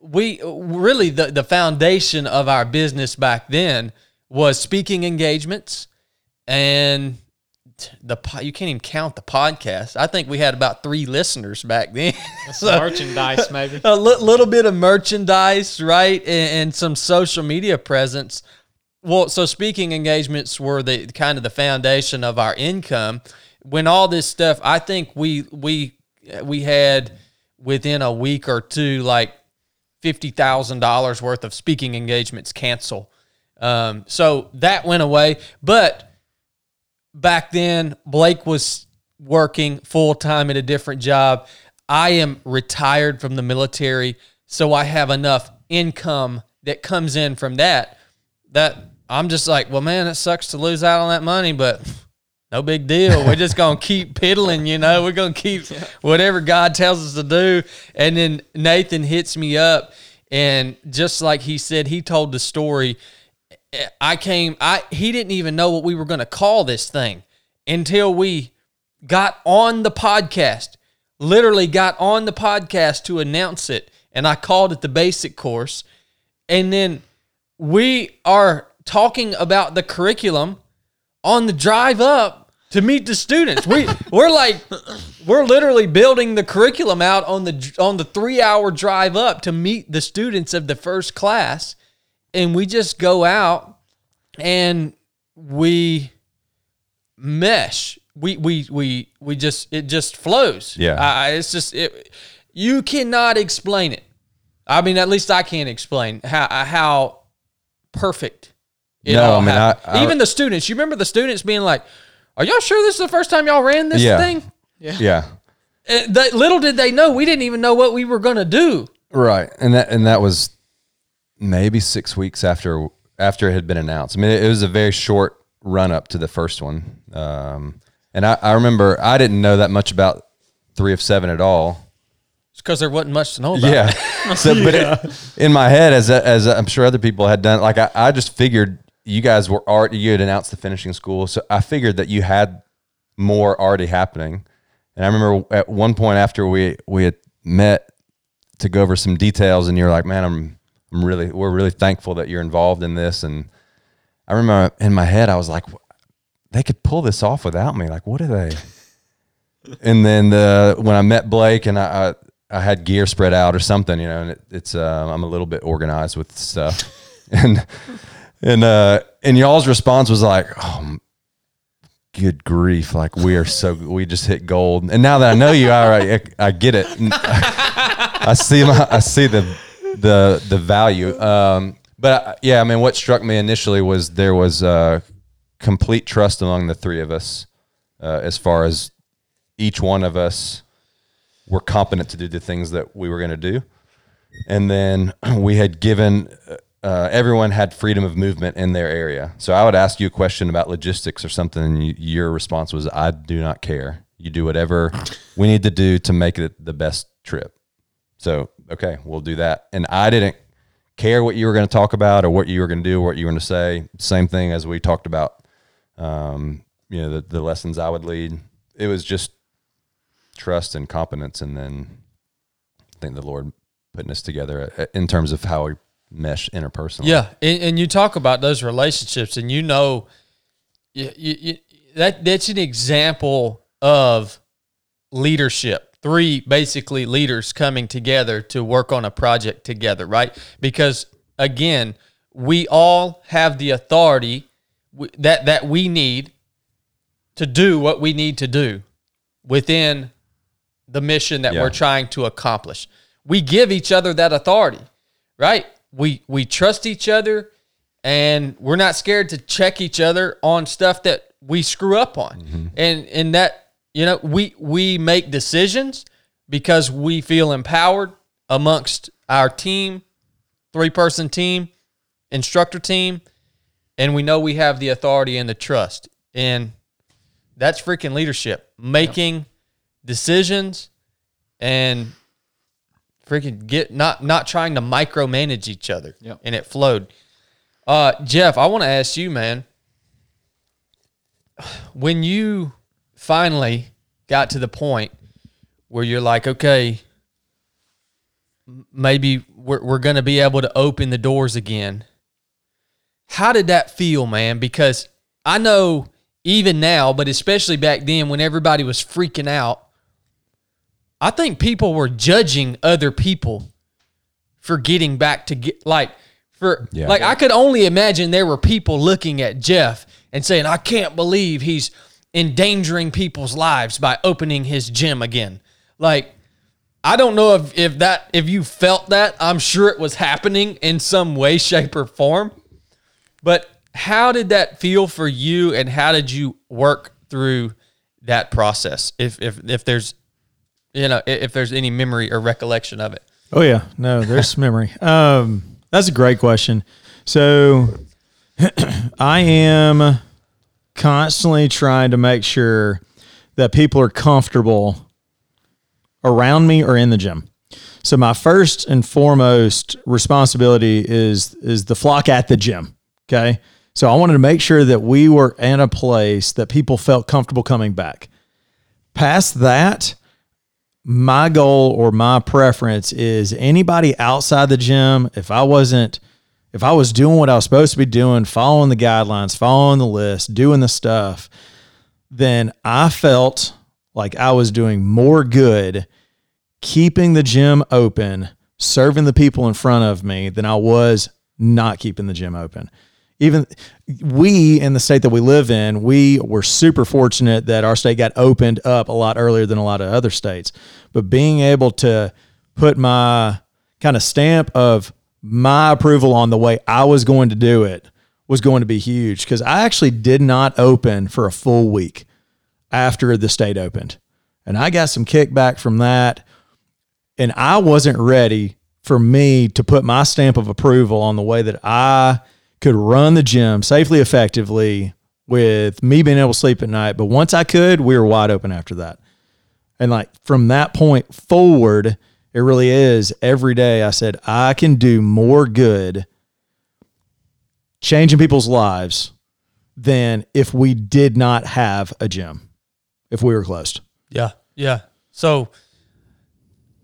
we really the the foundation of our business back then was speaking engagements and the you can't even count the podcast. I think we had about three listeners back then. So- Merchandise, maybe. a li- little bit of merchandise, right, and, and some social media presence. Well, so speaking engagements were the kind of the foundation of our income. When all this stuff, I think we we we had within a week or two like fifty thousand dollars worth of speaking engagements cancel. Um, so that went away, but back then Blake was working full time at a different job. I am retired from the military, so I have enough income that comes in from that that I'm just like, well, man, it sucks to lose out on that money, but no big deal. We're just gonna keep piddling, you know. We're gonna keep whatever God tells us to do. And then Nathan hits me up, and just like he said, he told the story. I came. I he didn't even know what we were gonna call this thing until we got on the podcast. Literally got on the podcast to announce it, and I called it the basic course. And then we are talking about the curriculum on the drive up to meet the students. We we're like we're literally building the curriculum out on the on the 3-hour drive up to meet the students of the first class and we just go out and we mesh. We we we we just it just flows. Yeah. I, it's just it. You cannot explain it. I mean, at least I can't explain how how perfect it No, all I mean, happened. I- I- even the students. You remember the students being like, "Are y'all sure this is the first time y'all ran this Yeah. thing?" Yeah. Uh, that little did they know we didn't even know what we were gonna do. Right, and that and that was maybe six weeks after after it had been announced. I mean, it, was a very short run up to the first one, um, and I, I remember I didn't know that much about three of seven at all. It's because there wasn't much to know about. Yeah. So, but it, in my head, as as I'm sure other people had done, like I, I just figured you guys were already you had announced the finishing school, so I figured that you had more already happening. And I remember at one point after we we had met to go over some details, and you're like, "Man, I'm I'm really we're really thankful that you're involved in this." And I remember in my head, I was like, "They could pull this off without me. Like, what are they?" and then the when I met Blake and I, I I had gear spread out or something, you know, and it, it's uh, I'm a little bit organized with stuff, and and uh and y'all's response was like, oh, good grief, like we are so we just hit gold, and now that I know you, right, I, I get it, I see my I see the the the value, um, but uh, yeah, I mean, what struck me initially was there was uh complete trust among the three of us, uh, as far as each one of us were competent to do the things that we were going to do. And then we had given uh, everyone had freedom of movement in their area. So I would ask you a question about logistics or something, and you, your response was, "I do not care. You do whatever we need to do to make it the best trip." So okay, we'll do that. And I didn't care what you were going to talk about or what you were going to do or what you were going to say. Same thing as we talked about. Um, you know, the, the lessons I would lead. It was just trust and competence, and then I think the Lord putting us together uh, in terms of how we mesh interpersonally. Yeah, and, and you talk about those relationships, and you know, you, you, you, that that's an example of leadership. Three basically leaders coming together to work on a project together, right? Because again, we all have the authority that that we need to do what we need to do within the mission that Yeah. we're trying to accomplish. We give each other that authority, right? We we trust each other and we're not scared to check each other on stuff that we screw up on. Mm-hmm. And and that you know, we we make decisions because we feel empowered amongst our team, three-person team, instructor team, and we know we have the authority and the trust. And that's freaking leadership. Making decisions and freaking get not not trying to micromanage each other. Yep. And it flowed. Uh Jeff, I want to ask you, man. When you finally got to the point where you're like, okay, maybe we're, we're going to be able to open the doors again. How did that feel, man? Because I know even now, but especially back then when everybody was freaking out, I think people were judging other people for getting back to get like for Yeah. like I could only imagine there were people looking at Jeff and saying, I can't believe he's endangering people's lives by opening his gym again. Like I don't know if, if that if you felt that. I'm sure it was happening in some way, shape, or form. But how did that feel for you and how did you work through that process? If if if there's you know, if there's any memory or recollection of it. Oh yeah, no, there's memory. Um, that's a great question. So, I am constantly trying to make sure that people are comfortable around me or in the gym. So my first and foremost responsibility is is the flock at the gym. Okay. So I wanted to make sure that we were in a place that people felt comfortable coming back. Past that, my goal or my preference is anybody outside the gym, if I wasn't, if I was doing what I was supposed to be doing, following the guidelines, following the list, doing the stuff, then I felt like I was doing more good keeping the gym open, serving the people in front of me than I was not keeping the gym open. Even we in the state that we live in, we were super fortunate that our state got opened up a lot earlier than a lot of other states. But being able to put my kind of stamp of my approval on the way I was going to do it was going to be huge because I actually did not open for a full week after the state opened. And I got some kickback from that. And I wasn't ready for me to put my stamp of approval on the way that I could run the gym safely, effectively with me being able to sleep at night. But once I could, we were wide open after that. And like from that point forward, it really is every day I said, I can do more good changing people's lives than if we did not have a gym, if we were closed. Yeah, yeah. So,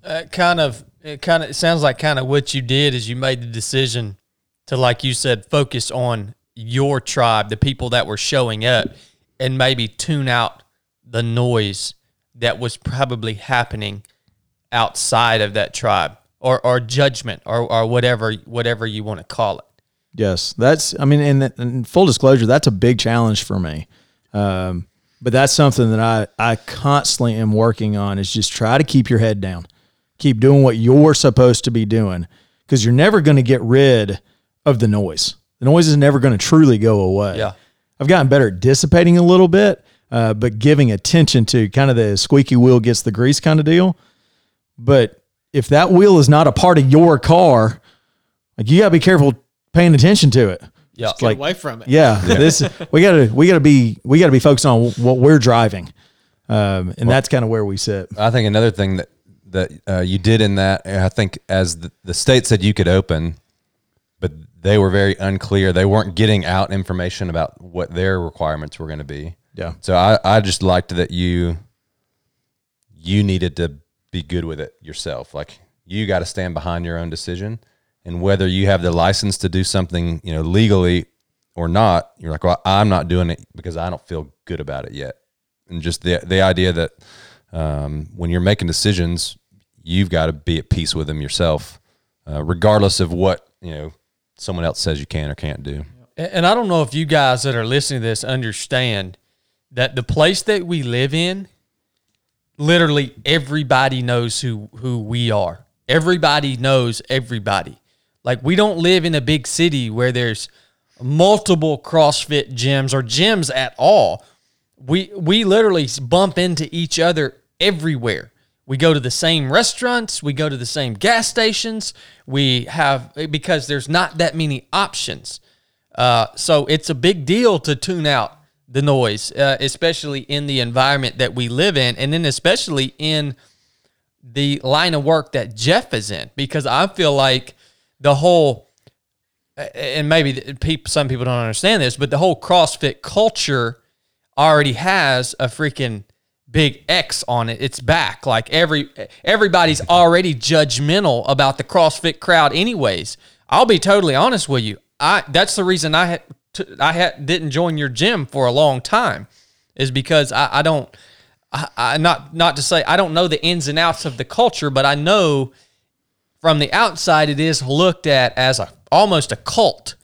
uh, kind of, it kind of it sounds like kind of what you did is you made the decision to, like you said, focus on your tribe, the people that were showing up, and maybe tune out the noise that was probably happening outside of that tribe or or judgment or or whatever whatever you want to call it. Yes, that's. I mean, and, full disclosure, that's a big challenge for me. Um, but that's something that I I constantly am working on. Is just try to keep your head down, keep doing what you're supposed to be doing, because you're never going to get rid of the noise. The noise is never going to truly go away. Yeah. I've gotten better at dissipating a little bit, uh, but giving attention to kind of the squeaky wheel gets the grease kind of deal. But if that wheel is not a part of your car, like you got to be careful paying attention to it. Yeah. Get like- away from it. Yeah, this we gotta we gotta be we gotta be focused on what we're driving, um, and that's kind of where we sit. I think another thing that that uh, you did in that, I think, as the, the state said you could open, but they were very unclear. They weren't getting out information about what their requirements were going to be. Yeah. So I, I just liked that you you needed to be good with it yourself. Like you got to stand behind your own decision, and whether you have the license to do something, you know, legally or not, you're like, well, I'm not doing it because I don't feel good about it yet. And just the the idea that um, when you're making decisions, you've got to be at peace with them yourself, uh, regardless of what you know someone else says you can or can't do. And I don't know if you guys that are listening to this understand that the place that we live in, literally everybody knows who who we are. Everybody knows everybody. Like we don't live in a big city where there's multiple CrossFit gyms or gyms at all. We we literally bump into each other everywhere. We go to the same restaurants, we go to the same gas stations. We have because there's not that many options. Uh, so it's a big deal to tune out the noise, uh, especially in the environment that we live in, and then especially in the line of work that Jeff is in, because I feel like the whole, and maybe people, some people don't understand this, but the whole CrossFit culture already has a freaking big X on it. It's back. Like every everybody's already judgmental about the CrossFit crowd, anyways. I'll be totally honest with you. I that's the reason I had t- I had didn't join your gym for a long time, is because I, I don't. I, I not not to say I don't know the ins and outs of the culture, but I know from the outside it is looked at as a almost a cult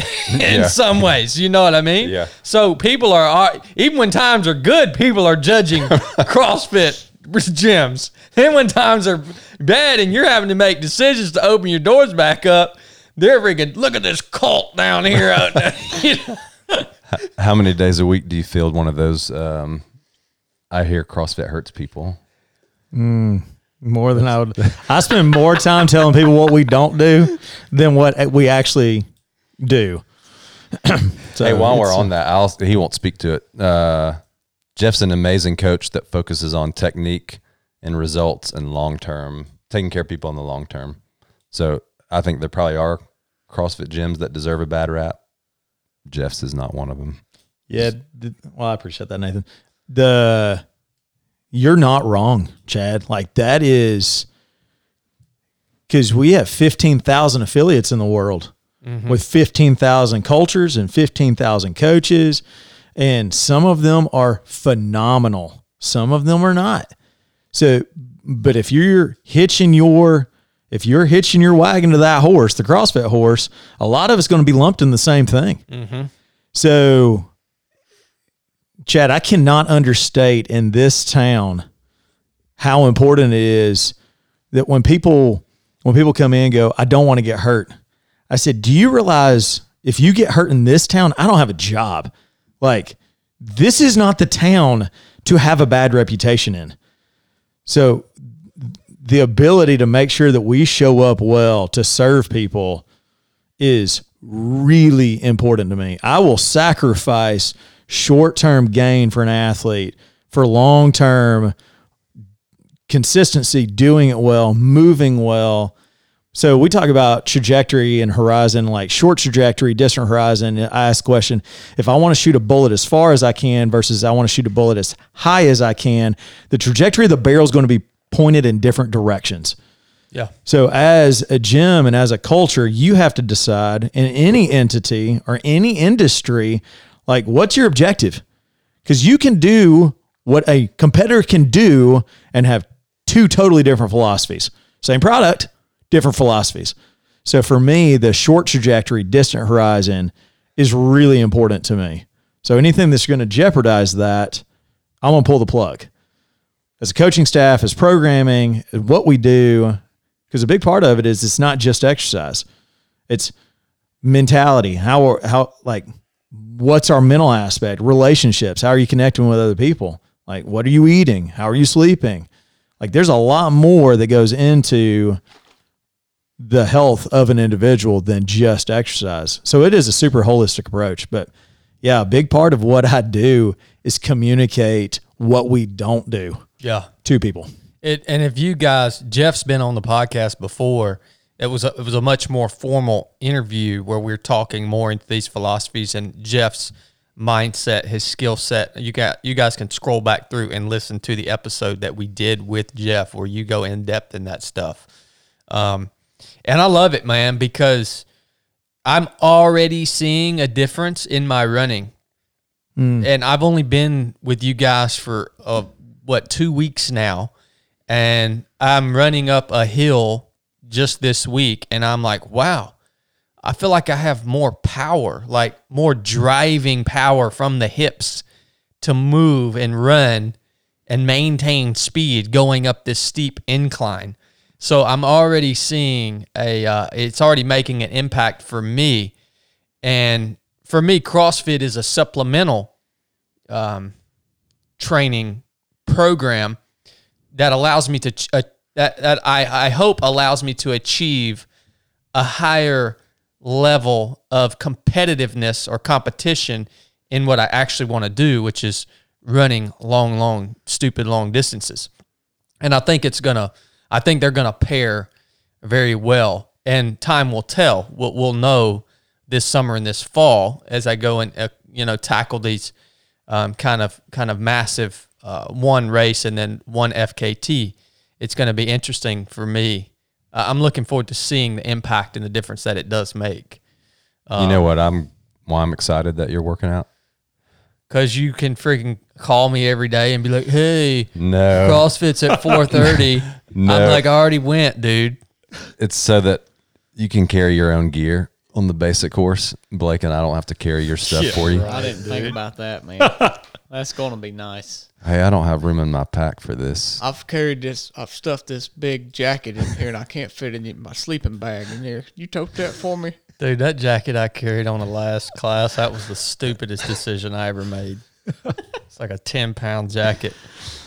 in Yeah. some ways. You know what I mean? Yeah. So people are are- even when times are good, people are judging CrossFit gyms. Then when times are bad and you're having to make decisions to open your doors back up, they're freaking look at this cult down here. You know? How many days a week do you field one of those? Um, I hear CrossFit hurts people. More than I would. I spend more time telling people what we don't do than what we actually do. so hey, while we're on that, I'll, he won't speak to it. Uh, Jeff's an amazing coach that focuses on technique and results and long term, taking care of people in the long term. So I think there probably are CrossFit gyms that deserve a bad rap. Jeff's is not one of them. Yeah. Well, I appreciate that, Nathan. The you're not wrong, Chad. Like that is because we have fifteen thousand affiliates in the world Mm-hmm. with fifteen thousand cultures and fifteen thousand coaches, and some of them are phenomenal. Some of them are not. So, but if you're hitching your if you're hitching your wagon to that horse, the CrossFit horse, a lot of it's going to be lumped in the same thing. Mm-hmm. So, Chad, I cannot understate in this town how important it is that when people when people come in and go, I don't want to get hurt. I said, Do you realize if you get hurt in this town, I don't have a job. Like, this is not the town to have a bad reputation in. So, the ability to make sure that we show up well to serve people is really important to me. I will sacrifice short term gain for an athlete for long term consistency, doing it well, moving well. So we talk about trajectory and horizon, like short trajectory, distant horizon. I ask the question if I want to shoot a bullet as far as I can versus I want to shoot a bullet as high as I can, the trajectory of the barrel is going to be pointed in different directions. Yeah. So as a gym and as a culture, you have to decide in any entity or any industry, like what's your objective? Because you can do what a competitor can do and have two totally different philosophies. Same product, different philosophies. So for me, the short trajectory, distant horizon is really important to me. So anything that's going to jeopardize that, I'm going to pull the plug. As a coaching staff, as programming, what we do, because a big part of it is it's not just exercise. It's mentality. How how like what's our mental aspect? Relationships. How are you connecting with other people? Like what are you eating? How are you sleeping? Like there's a lot more that goes into the health of an individual than just exercise. So it is a super holistic approach, but yeah, a big part of what I do is communicate what we don't do Yeah. to people. It and if you guys, Jeff's been on the podcast before. It was a, it was a much more formal interview where we are talking more into these philosophies and Jeff's mindset, his skill set. You got you guys can scroll back through and listen to the episode that we did with Jeff where you go in depth in that stuff. Um, and I love it, man, because I'm already seeing a difference in my running. And I've only been with you guys for uh, what two weeks now, and I'm running up a hill just this week, and I'm like, wow, I feel like I have more power, like more driving power from the hips to move and run and maintain speed going up this steep incline. So I'm already seeing a, uh, it's already making an impact for me. And for me, CrossFit is a supplemental um, training program that allows me to, uh, that, that I, I hope allows me to achieve a higher level of competitiveness or competition in what I actually want to do, which is running long, long, stupid long distances. And I think it's gonna, I think they're gonna pair very well. And time will tell. We'll, we'll know this summer and this fall as I go and uh, you know tackle these um, kind of kind of massive uh, one race and then one FKT. It's going to be interesting for me. Uh, I'm looking forward to seeing the impact and the difference that it does make. you know what? I'm why I'm excited that you're working out. Cause you can freaking call me every day and be like, "Hey, No, CrossFit's at 4:30." No. I'm like, "I already went, dude." it's so that you can carry your own gear on the basic course. Blake and I don't have to carry your stuff for you. I didn't think about that, man. That's going to be nice. Hey, I don't have room in my pack for this. I've carried this, I've stuffed this big jacket in here, and I can't fit it in my sleeping bag in there. You tote that for me? Dude, that jacket I carried on the last class, that was the stupidest decision I ever made. It's like a 10 pound jacket.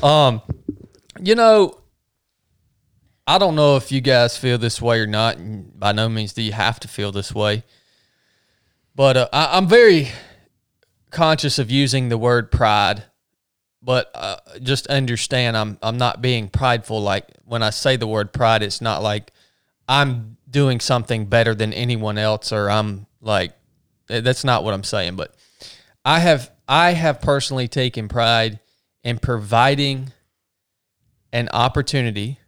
Um, you know, I don't know if you guys feel this way or not. And by no means do you have to feel this way. But uh, I, I'm very conscious of using the word pride. But uh, just understand, I'm I'm not being prideful. Like when I say the word pride, it's not like I'm doing something better than anyone else, or I'm like that's not what I'm saying. But I have I have personally taken pride in providing an opportunity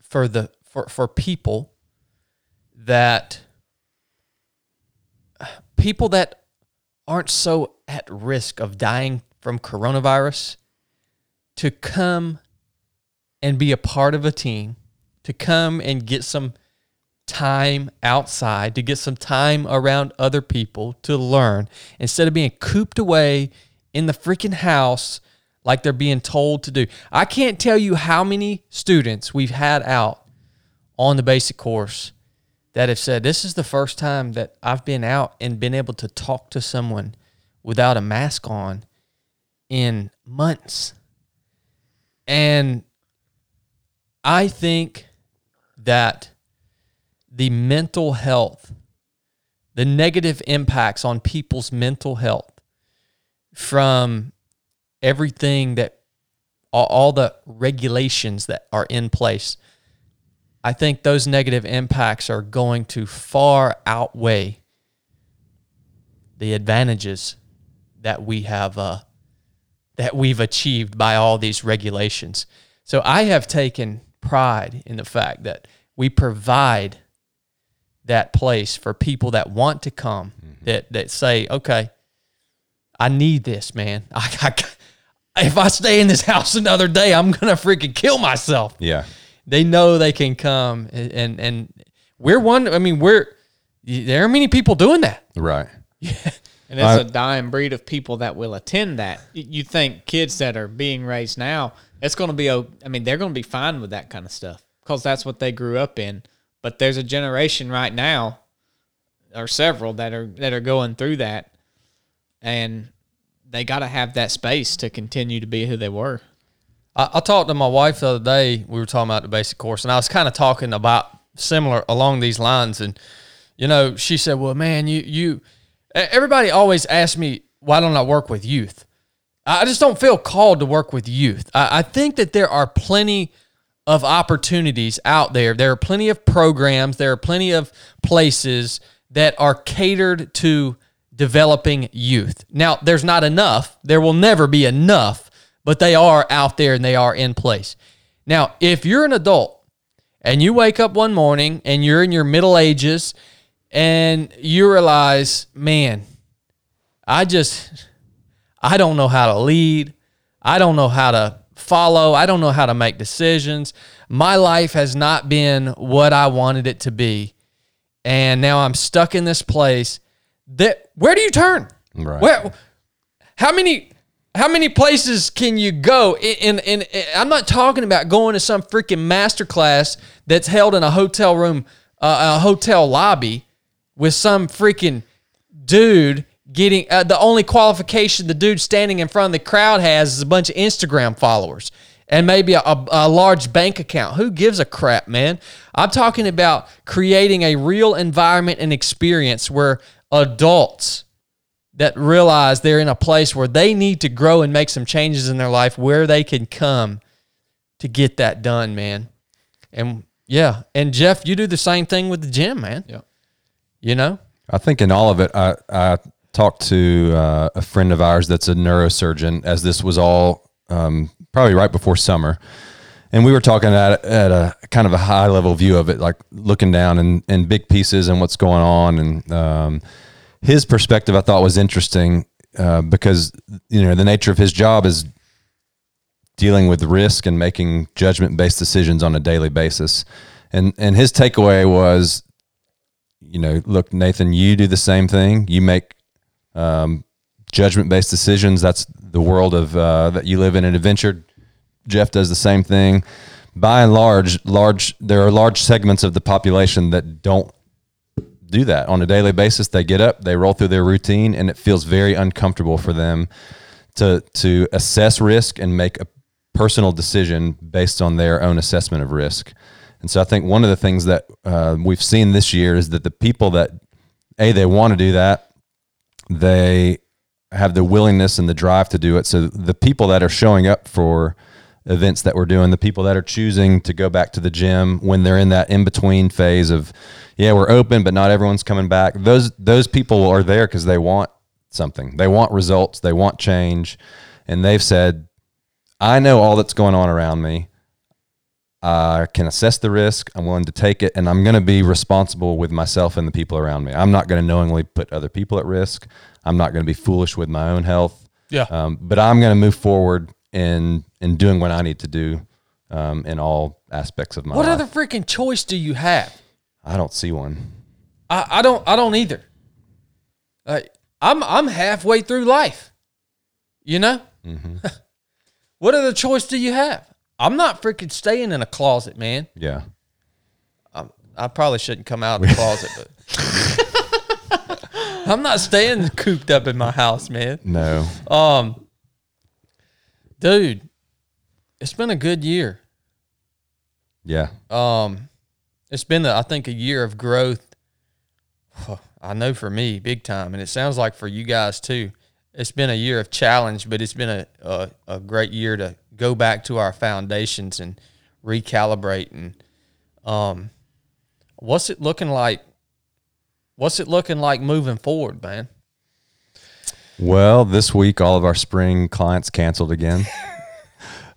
for the for, for people that people that aren't so at risk of dying from coronavirus to come and be a part of a team, to come and get some time outside, to get some time around other people to learn instead of being cooped away in the freaking house like they're being told to do. I can't tell you how many students we've had out on the basic course that have said this is the first time that I've been out and been able to talk to someone without a mask on in months. And I think that the mental health, the negative impacts on people's mental health from everything that all, the regulations that are in place, I think those negative impacts are going to far outweigh the advantages that we have uh, that we've achieved by all these regulations. So I have taken pride in the fact that we provide that place for people that want to come mm-hmm. that that say, okay, I need this, man. I, I, if I stay in this house another day, I'm gonna freaking kill myself. Yeah. They know they can come, and and, and we're one. I mean, we're there are many people doing that. Right. Yeah. And it's a dying breed of people that will attend that. You think kids that are being raised now, it's going to be, o- I mean, they're going to be fine with that kind of stuff because that's what they grew up in. But there's a generation right now, or several that are that are going through that, and they got to have that space to continue to be who they were. I, I talked to my wife the other day. We were talking about the basic course, and I was kind of talking about similar along these lines. And you know, she said, "Well, man, you you everybody always asks me why don't I work with youth? I just don't feel called to work with youth. I, I think that there are plenty of opportunities out there. There are plenty of programs. There are plenty of places that are catered to developing youth. Now, there's not enough. There will never be enough, but they are out there and they are in place. Now, if you're an adult and you wake up one morning and you're in your middle ages and you realize, man, I just I don't know how to lead. I don't know how to follow. I don't know how to make decisions. My life has not been what I wanted it to be. And now I'm stuck in this place. That where do you turn? Right. Where how many how many places can you go? In, in, in I'm not talking about going to some freaking master class that's held in a hotel room, uh, a hotel lobby with some freaking dude getting uh, the only qualification the dude standing in front of the crowd has is a bunch of Instagram followers and maybe a, a, a large bank account. Who gives a crap, man? I'm talking about creating a real environment and experience where adults that realize they're in a place where they need to grow and make some changes in their life where they can come to get that done, man. And yeah, and Jeff, you do the same thing with the gym, man. Yeah. You know? I think in all of it, I, I talked to uh, a friend of ours that's a neurosurgeon as this was all um, probably right before summer. And we were talking at, at a kind of a high level view of it, like looking down in, in big pieces and what's going on. And um, his perspective I thought was interesting uh, because, you know, the nature of his job is dealing with risk and making judgment based decisions on a daily basis. And, and his takeaway was you know, look, Nathan, you do the same thing. You make um, judgment based decisions. That's the world of uh, that you live in an adventure. Jeff does the same thing. By and large, large there are large segments of the population that don't do that on a daily basis. They get up, they roll through their routine, and it feels very uncomfortable for them to to assess risk and make a personal decision based on their own assessment of risk. And so I think one of the things that uh, we've seen this year is that the people that a they want to do that, they have the willingness and the drive to do it. So the people that are showing up for events that we're doing, the people that are choosing to go back to the gym when they're in that in between phase of, yeah, we're open, but not everyone's coming back. Those those people are there because they want something. They want results. They want change, and they've said, I know all that's going on around me. I can assess the risk. I'm willing to take it, and I'm going to be responsible with myself and the people around me. I'm not going to knowingly put other people at risk. I'm not going to be foolish with my own health. Yeah. Um, but I'm going to move forward in in doing what I need to do um, in all aspects of my life. What life. other freaking choice do you have? I don't see one. I, I don't I don't either. Like I'm I'm halfway through life. You know? what other choice do you have? I'm not freaking staying in a closet, man. Yeah. I probably shouldn't come out of the closet, but I'm not staying cooped up in my house, man. No. Um, dude, it's been a good year. Yeah. Um, it's been, a, I think, a year of growth. I know for me, big time, and it sounds like for you guys too. It's been a year of challenge, but it's been a a, a great year to go back to our foundations and recalibrate. And um, what's it looking like? What's it looking like moving forward, man? Well, this week all of our spring clients canceled again.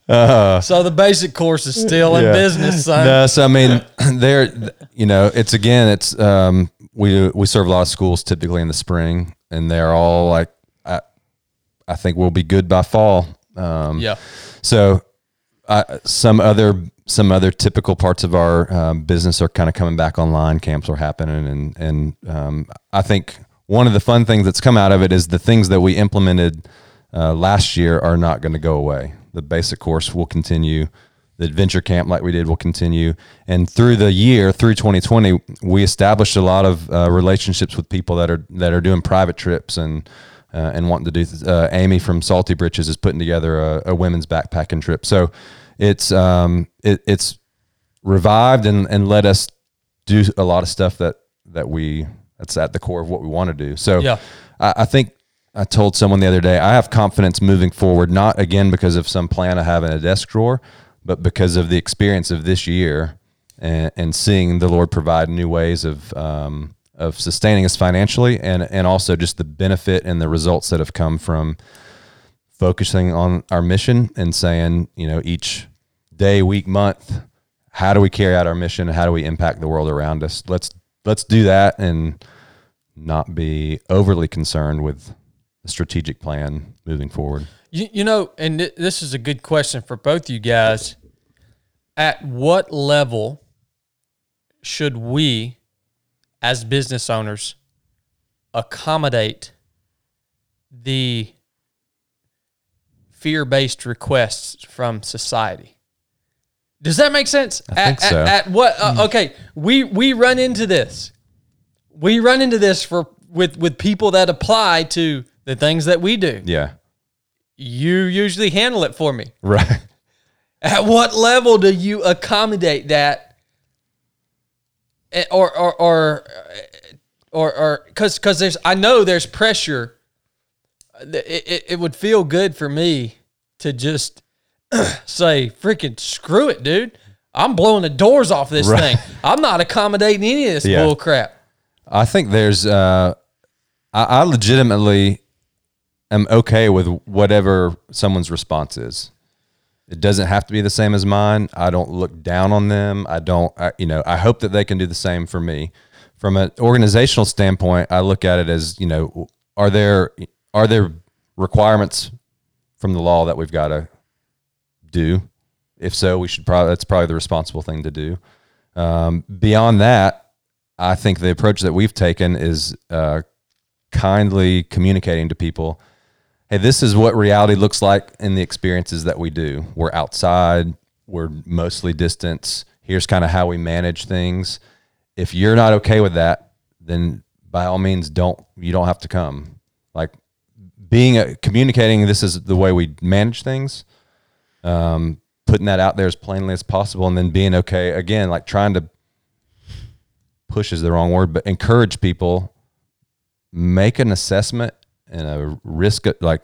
So the basic course is still in Yeah. business, son. No, so I mean, there, you know, it's again, it's um, we we serve a lot of schools typically in the spring, and they're all like, I, I think we'll be good by fall. Um, Yeah. So, uh, some other some other typical parts of our um, business are kind of coming back online. Camps are happening, and and um, I think one of the fun things that's come out of it is the things that we implemented uh, last year are not going to go away. The basic course will continue. The adventure camp, like we did, will continue. And through the year, through 2020, we established a lot of uh, relationships with people that are that are doing private trips and uh, and wanting to do. Uh, Amy from Salty Britches is putting together a, a women's backpacking trip. So it's um, it, it's revived and and let us do a lot of stuff that that we that's at the core of what we want to do. So Yeah. I, I think I told someone the other day I have confidence moving forward, not again because of some plan I have in a desk drawer, but because of the experience of this year and, and seeing the Lord provide new ways of um, of sustaining us financially and and also just the benefit and the results that have come from focusing on our mission and saying, you know, each day, week, month, how do we carry out our mission? How do we impact the world around us? Let's let's do that and not be overly concerned with the strategic plan moving forward. You, you know, and th- this is a good question for both you guys. At what level should we, as business owners, accommodate the fear based requests from society? Does that make sense? I at, think so. At, at what? Uh, okay, we we run into this. We run into this for with with people that apply to the things that we do Yeah. you usually handle it for me. Right. At what level do you accommodate that? Eh, Or or or or or because because there's I know there's pressure. It, it, it would feel good for me to just say freaking screw it, dude. I'm blowing the doors off this Right. thing. I'm not accommodating any of this Yeah. bull crap. I think there's uh I, I legitimately am okay with whatever someone's response is. It doesn't have to be the same as mine. I don't look down on them. I don't I, you know, I hope that they can do the same for me. From an organizational standpoint, I look at it as, you know, are there are there requirements from the law that we've got to do? If so, we should probably that's probably the responsible thing to do. Um, beyond that, I think the approach that we've taken is uh, kindly communicating to people, hey, this is what reality looks like in the experiences that we do. We're outside, we're mostly distance. Here's kind of how we manage things. If you're not okay with that, then by all means, don't you don't have to come. Like being a, communicating, this is the way we manage things. Um, putting that out there as plainly as possible, and then being okay again, like trying to push is the wrong word, but encourage people make an assessment and a risk like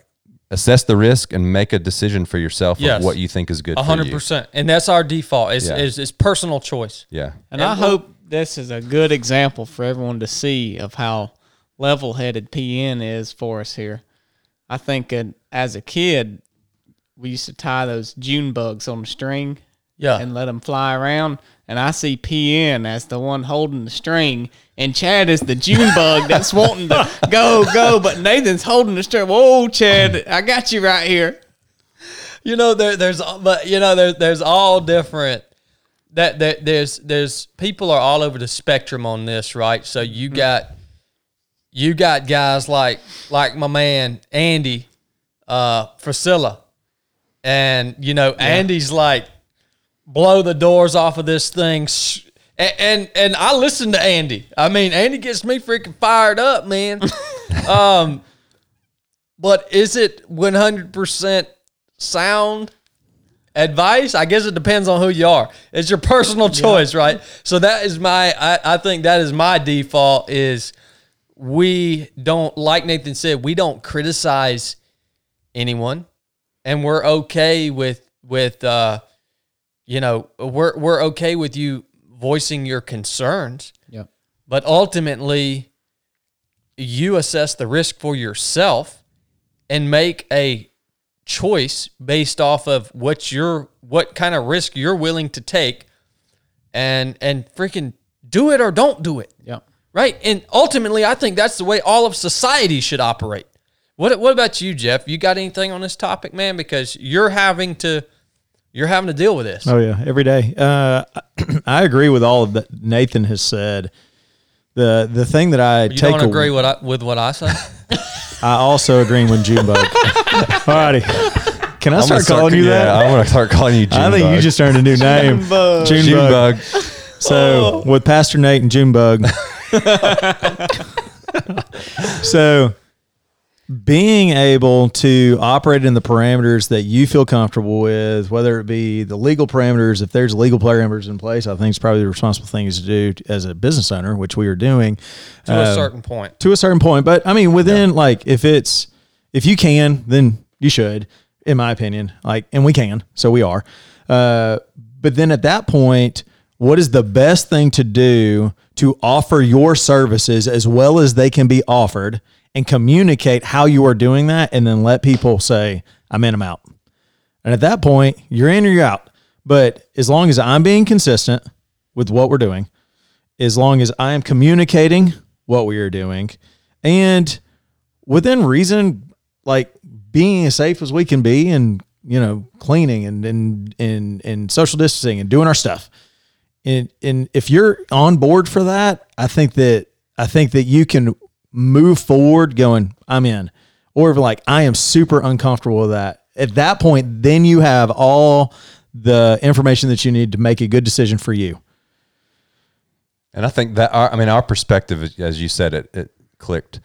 assess the risk and make a decision for yourself Yes. of what you think is good A for hundred you. percent, and that's our default. it's, Yeah. is is personal choice. Yeah. And I hope this is a good example for everyone to see of how level headed PN is for us here. I think uh, as a kid, we used to tie those June bugs on a string Yeah, and let them fly around. And I see PN as the one holding the string, and Chad is the June bug that's wanting to go, go. But Nathan's holding the string. Whoa, Chad, I got you right here. you know there there's but you know there there's all different that that there's there's people are all over the spectrum on this right so you got you got guys like like my man Andy uh Frisella and you know Andy's like blow the doors off of this thing And, and and I listen to Andy. I mean, Andy gets me freaking fired up, man. um, but is it one hundred percent sound advice? I guess it depends on who you are. It's your personal choice, right? So that is my. I, I think that is my default. Is we don't like Nathan said we don't criticize anyone, and we're okay with with uh, you know we're we're okay with you voicing your concerns, Yep. but ultimately you assess the risk for yourself and make a choice based off of what you're what kind of risk you're willing to take and and freaking do it or don't do it. Yep. right? And ultimately i think that's the way all of society should operate. What what about you jeff? You got anything on this topic man? Because you're having to you're having to deal with this Oh yeah, every day. Uh, I agree with all of that Nathan has said. The the thing that I you take don't a- agree with, I, with what i say I also agree with Junebug. Alrighty, can I I'm gonna start calling you yeah, that? I'm gonna start calling you. June I think you just earned a new name, Junebug. Junebug. So with Pastor Nate and Junebug. so being able to operate in the parameters that you feel comfortable with, whether it be the legal parameters, if there's legal parameters in place, I think it's probably the responsible thing is to do as a business owner, which we are doing to a Uh, certain point to a certain point. But I mean, within like if it's if you can, then you should, in my opinion. Like, and we can, so we are. Uh, but then at that point, what is the best thing to do to offer your services as well as they can be offered and communicate how you are doing that, and then let people say, "I'm in, I'm out." And at that point, you're in or you're out. But as long as I'm being consistent with what we're doing, as long as I am communicating what we are doing and within reason, like being as safe as we can be and, you know, cleaning and, and, and, and social distancing and doing our stuff. And, and if you're on board for that, I think that, I think that you can move forward going, I'm in. Or if like, I am super uncomfortable with that. At that point, then you have all the information that you need to make a good decision for you. And I think that our, I mean, our perspective, as you said, it, it clicked.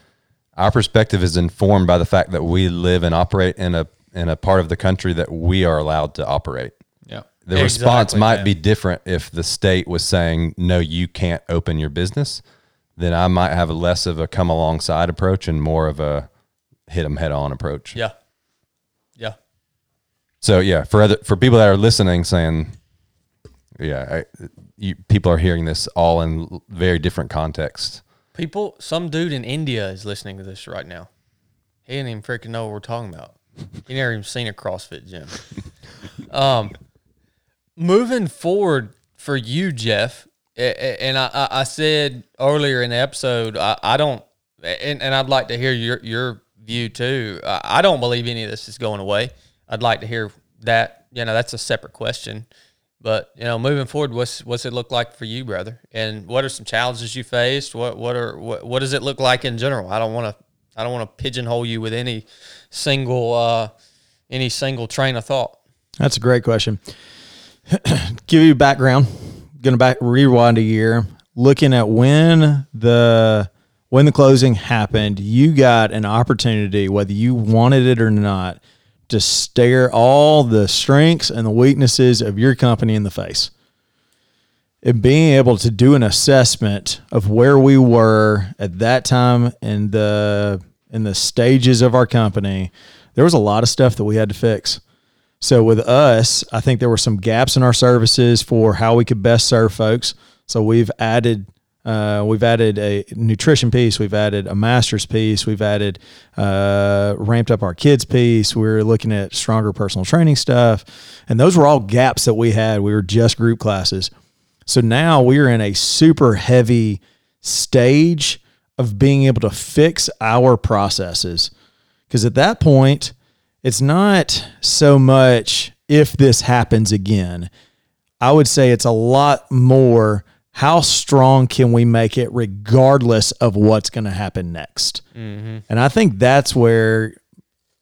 Our perspective is informed by the fact that we live and operate in a in a part of the country that we are allowed to operate. Yep. The response might man. be different if the state was saying, no, you can't open your business. Then I might have a less of a come alongside approach and more of a hit them head on approach. yeah yeah So yeah, for other for people that are listening, saying, yeah, I, you, people are hearing this all in very different contexts. People, some dude in India is listening to this right now. He didn't even freaking know what we're talking about. He never even seen a CrossFit gym. um, moving forward for you, Jeff, and I, I- said earlier in the episode, I, I don't, and, and I'd like to hear your your view too. I, I don't believe any of this is going away. I'd like to hear that. You know, that's a separate question. But you know, moving forward, what's what's it look like for you, brother? And what are some challenges you faced? What what are what, what does it look like in general? I don't want to I don't want to pigeonhole you with any single uh, any single train of thought. That's a great question. Give you background. Gonna back rewind a year. Looking at when the when the closing happened, you got an opportunity, whether you wanted it or not, to stare all the strengths and the weaknesses of your company in the face. And being able to do an assessment of where we were at that time in the in the stages of our company, there was a lot of stuff that we had to fix. So with us, I think there were some gaps in our services for how we could best serve folks. So we've added uh, we've added a nutrition piece, we've added a master's piece, we've added uh, ramped up our kids piece. We're looking at stronger personal training stuff, and those were all gaps that we had. We were just group classes. So now we are in a super heavy stage of being able to fix our processes. Because at that point, it's not so much if this happens again. I would say it's a lot more how strong can we make it regardless of what's going to happen next. And I think that's where,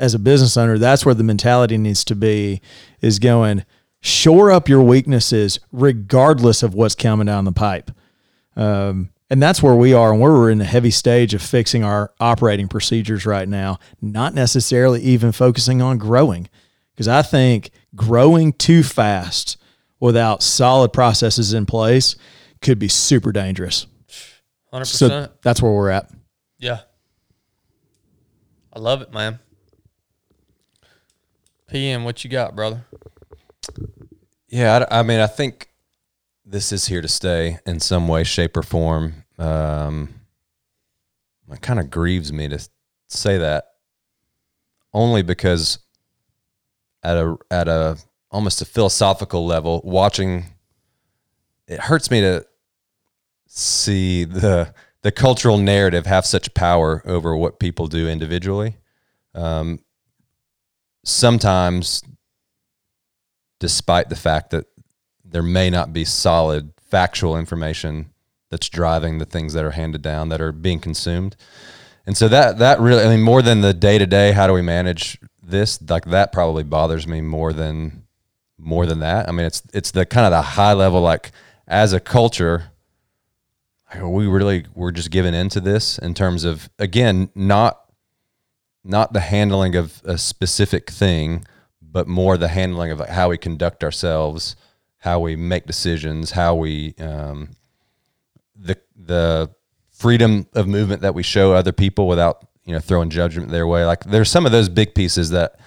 as a business owner, that's where the mentality needs to be is going, shore up your weaknesses regardless of what's coming down the pipe. Um, and that's where we are. And we're in the heavy stage of fixing our operating procedures right now, not necessarily even focusing on growing. Because I think growing too fast without solid processes in place could be super dangerous. 100%. So that's where we're at. yeah. I love it, man. PN, what you got, brother? Yeah, I, I mean, I think this is here to stay in some way, shape, or form. Um, it kind of grieves me to say that, only because at a at a almost a philosophical level, watching it hurts me to see the the cultural narrative have such power over what people do individually. Um, sometimes despite the fact that there may not be solid factual information that's driving the things that are handed down that are being consumed. And so that that really I mean more than the day to day how do we manage this like that probably bothers me more than more than that. I mean it's it's the kind of the high level like as a culture are we really we're just giving into this in terms of again not not the handling of a specific thing but more the handling of how we conduct ourselves, how we make decisions, how we um, the the freedom of movement that we show other people without you know throwing judgment their way. Like there's some of those big pieces that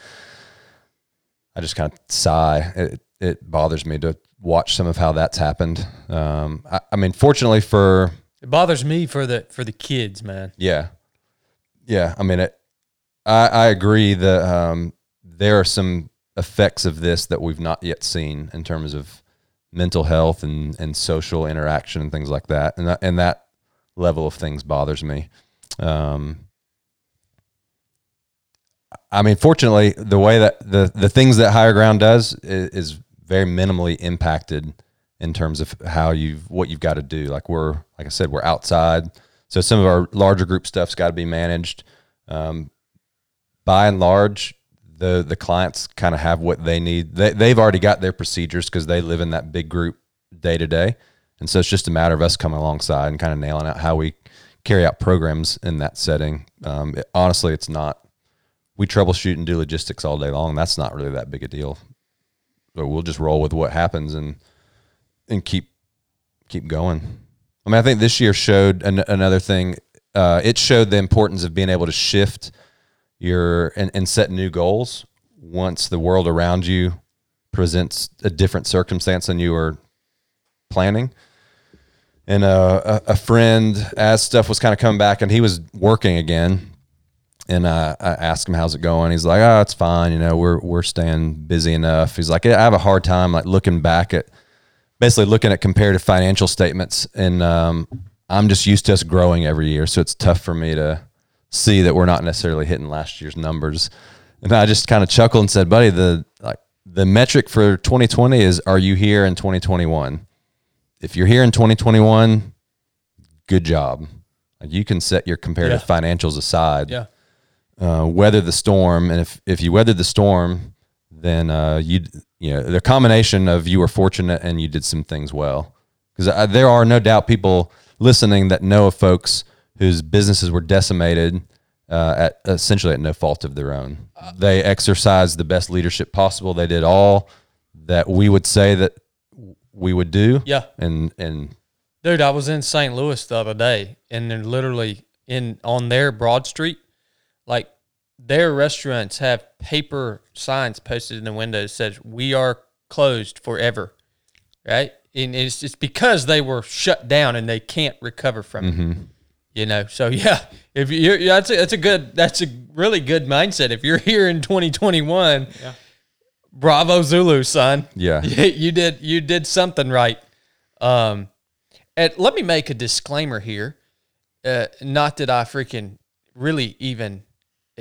I just kind of sigh. It, it bothers me to watch some of how that's happened. Um, I, I mean, fortunately for It bothers me for the for the kids, man. yeah, yeah. I mean, it, I I agree that um, there are some effects of this that we've not yet seen in terms of mental health and and social interaction and things like that, and that, and that level of things bothers me. Um, I mean, fortunately, the way that the the things that Higher Ground does is, is very minimally impacted in terms of how you've what you've got to do. Like we're like I said, we're outside, so some of our larger group stuff's got to be managed. Um, by and large, the the clients kind of have what they need. They they've already got their procedures because they live in that big group day to day, and so it's just a matter of us coming alongside and kind of nailing out how we carry out programs in that setting. Um, it- honestly, it's not. We troubleshoot and do logistics all day long. That's not really that big a deal. So we'll just roll with what happens and and keep keep going. I mean, I think this year showed an, another thing. Uh, it showed the importance of being able to shift your and, and set new goals once the world around you presents a different circumstance than you were planning. And uh, a, a friend, as stuff was kind of coming back, and he was working again, and uh, I asked him how's it going. He's like, "Oh, it's fine. You know, we're we're staying busy enough." He's like, "I have a hard time like looking back at basically looking at comparative financial statements, and um, I'm just used to us growing every year, so it's tough for me to see that we're not necessarily hitting last year's numbers." And I just kind of chuckled and said, "Buddy, the like the metric for 2020 is are you here in 2021? If you're here in 2021, good job. Like you can set your comparative Yeah. financials aside." Yeah. uh, weather the storm, and if if you weathered the storm, then uh, you you know the combination of you were fortunate and you did some things well. Because there are no doubt people listening that know of folks whose businesses were decimated uh, at essentially at no fault of their own. They exercised the best leadership possible. They did all that we would say that we would do. Yeah. and and Dude, I was in St. Louis the other day and they're literally in on their Broad Street, like their restaurants have paper signs posted in the windows says we are closed forever. Right? And it's it's because they were shut down and they can't recover from it. You know, so yeah, if you're yeah, that's a, that's a good that's a really good mindset. If you're here in 2021, yeah. bravo Zulu, son. Yeah. you, you did you did something right. Um, and let me make a disclaimer here. Uh, not that I freaking really even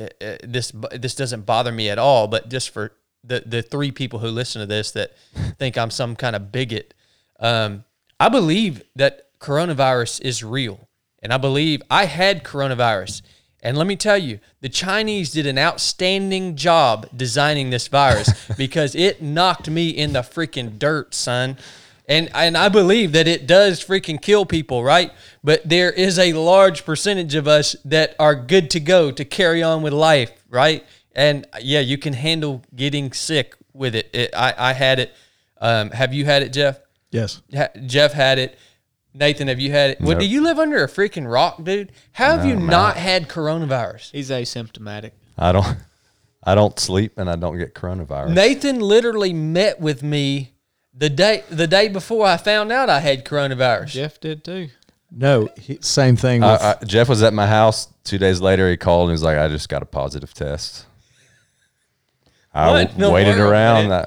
uh, uh, this this doesn't bother me at all, but just for the the three people who listen to this that think I'm some kind of bigot, um, I believe that coronavirus is real, and I believe I had coronavirus, And let me tell you, the Chinese did an outstanding job designing this virus because it knocked me in the freaking dirt, son. And and I believe that it does freaking kill people, right? But there is a large percentage of us that are good to go to carry on with life, right? And yeah, you can handle getting sick with it. it I, I had it. Um, have you had it, Jeff? Yes. Ha- Jeff had it. Nathan, have you had it? What, Nope. do you live under a freaking rock, dude? How have you man. not had coronavirus? He's asymptomatic. I don't. I don't sleep and I don't get coronavirus. Nathan literally met with me the day the day before I found out I had coronavirus. Jeff did too. No, he, same thing. With, I, I, Jeff was at my house two days later. He called and he was like, "I just got a positive test." I What in waited world, around. man?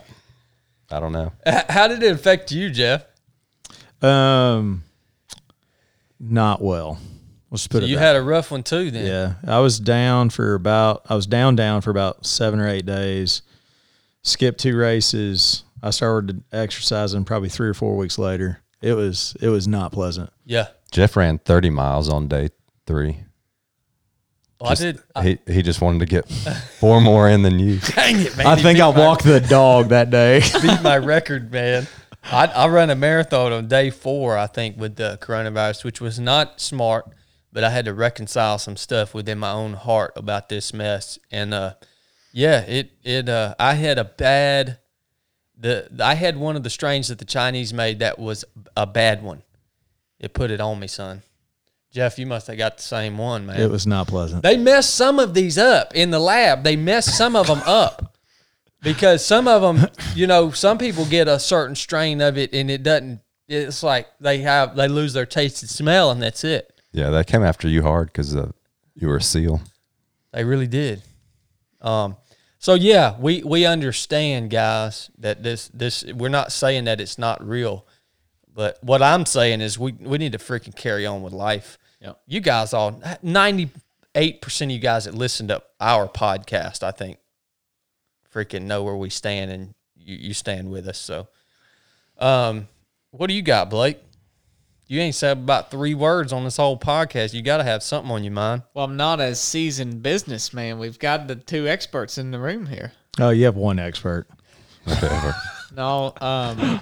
I, I don't know. How did it affect you, Jeff? um, not well. Let's put So it. you that had a rough one too, then. Yeah, I was down for about I was down down for about seven or eight days. Skipped two races. I started exercising probably three or four weeks later. It was it was not pleasant. Yeah. Jeff ran 30 miles on day three. Well, I did. I, He he just wanted to get four more in than you. dang it, man. I think beat I my- walked the dog that day. beat my record, man. I, I run a marathon on day four, I think, with the coronavirus, which was not smart, but I had to reconcile some stuff within my own heart about this mess. And uh, yeah, it it uh, I had a bad the I had one of the strains that the Chinese made that was a bad one. It put it on me, son. Jeff, you must have got the same one, man. it was not pleasant. They messed some of these up in the lab. They messed some of them up because some of them, you know, some people get a certain strain of it and it doesn't. It's like they have they lose their taste and smell and that's it. Yeah, that came after you hard because uh, you were a seal. They really did. Um. So yeah, we we understand, guys, that this this we're not saying that it's not real, but what I'm saying is we we need to freaking carry on with life. Yep. You guys all ninety eight percent of you guys that listen to our podcast, I think, freaking know where we stand, and you, you stand with us. So, um, what do you got, Blake? You ain't said about three words on this whole podcast. You got to have something on your mind. Well, I'm not a seasoned businessman. We've got the two experts in the room here. Oh, you have one expert. Whatever. No, um,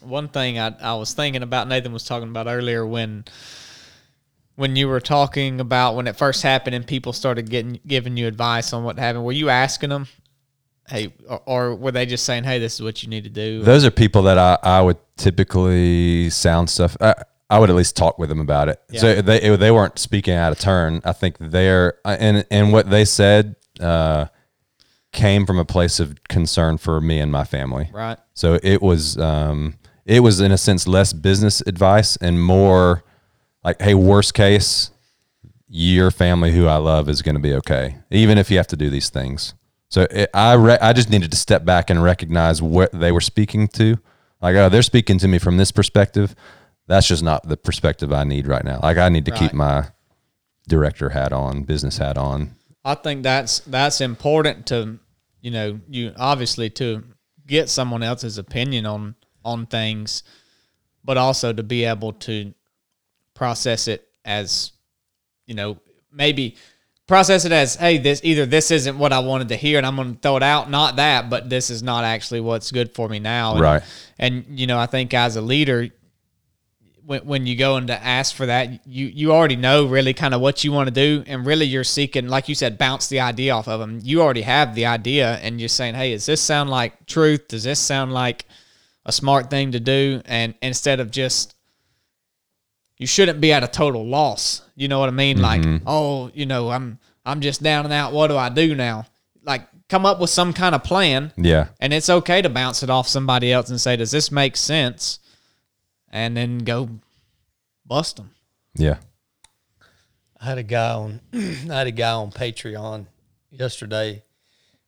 one thing I, I was thinking about Nathan was talking about earlier when when you were talking about when it first happened and people started getting giving you advice on what happened. Were you asking them, hey, or, or were they just saying, hey, this is what you need to do? Those are people that I, I would typically sound stuff. I, I would at least talk with them about it. Yeah. So they they weren't speaking out of turn. I think they're and and what they said uh, came from a place of concern for me and my family. right. So it was um, it was in a sense less business advice and more like, hey, worst case, your family who I love is going to be okay, even if you have to do these things. So it, I re- I just needed to step back and recognize what they were speaking to. Like, oh, they're speaking to me from this perspective. That's just not the perspective I need right now. Like, I need to keep my director hat on, business hat on. I think that's that's important to you know you obviously to get someone else's opinion on on things, but also to be able to process it as you know maybe process it as hey this either this isn't what I wanted to hear and I'm going to throw it out not that but this is not actually what's good for me now and, Right. and you know I think as a leader when, when you go in to ask for that, you you already know really kind of what you want to do, and really you're seeking, like you said, bounce the idea off of them. You already have the idea, and you're saying, "Hey, does this sound like truth? Does this sound like a smart thing to do?" And instead of just, you shouldn't be at a total loss. You know what I mean? Like, mm-hmm. oh, you know, I'm I'm just down and out. What do I do now? Like, come up with some kind of plan Yeah. and it's okay to bounce it off somebody else and say, "Does this make sense?" And then go bust them. Yeah. I had a guy on I had a guy on Patreon yesterday.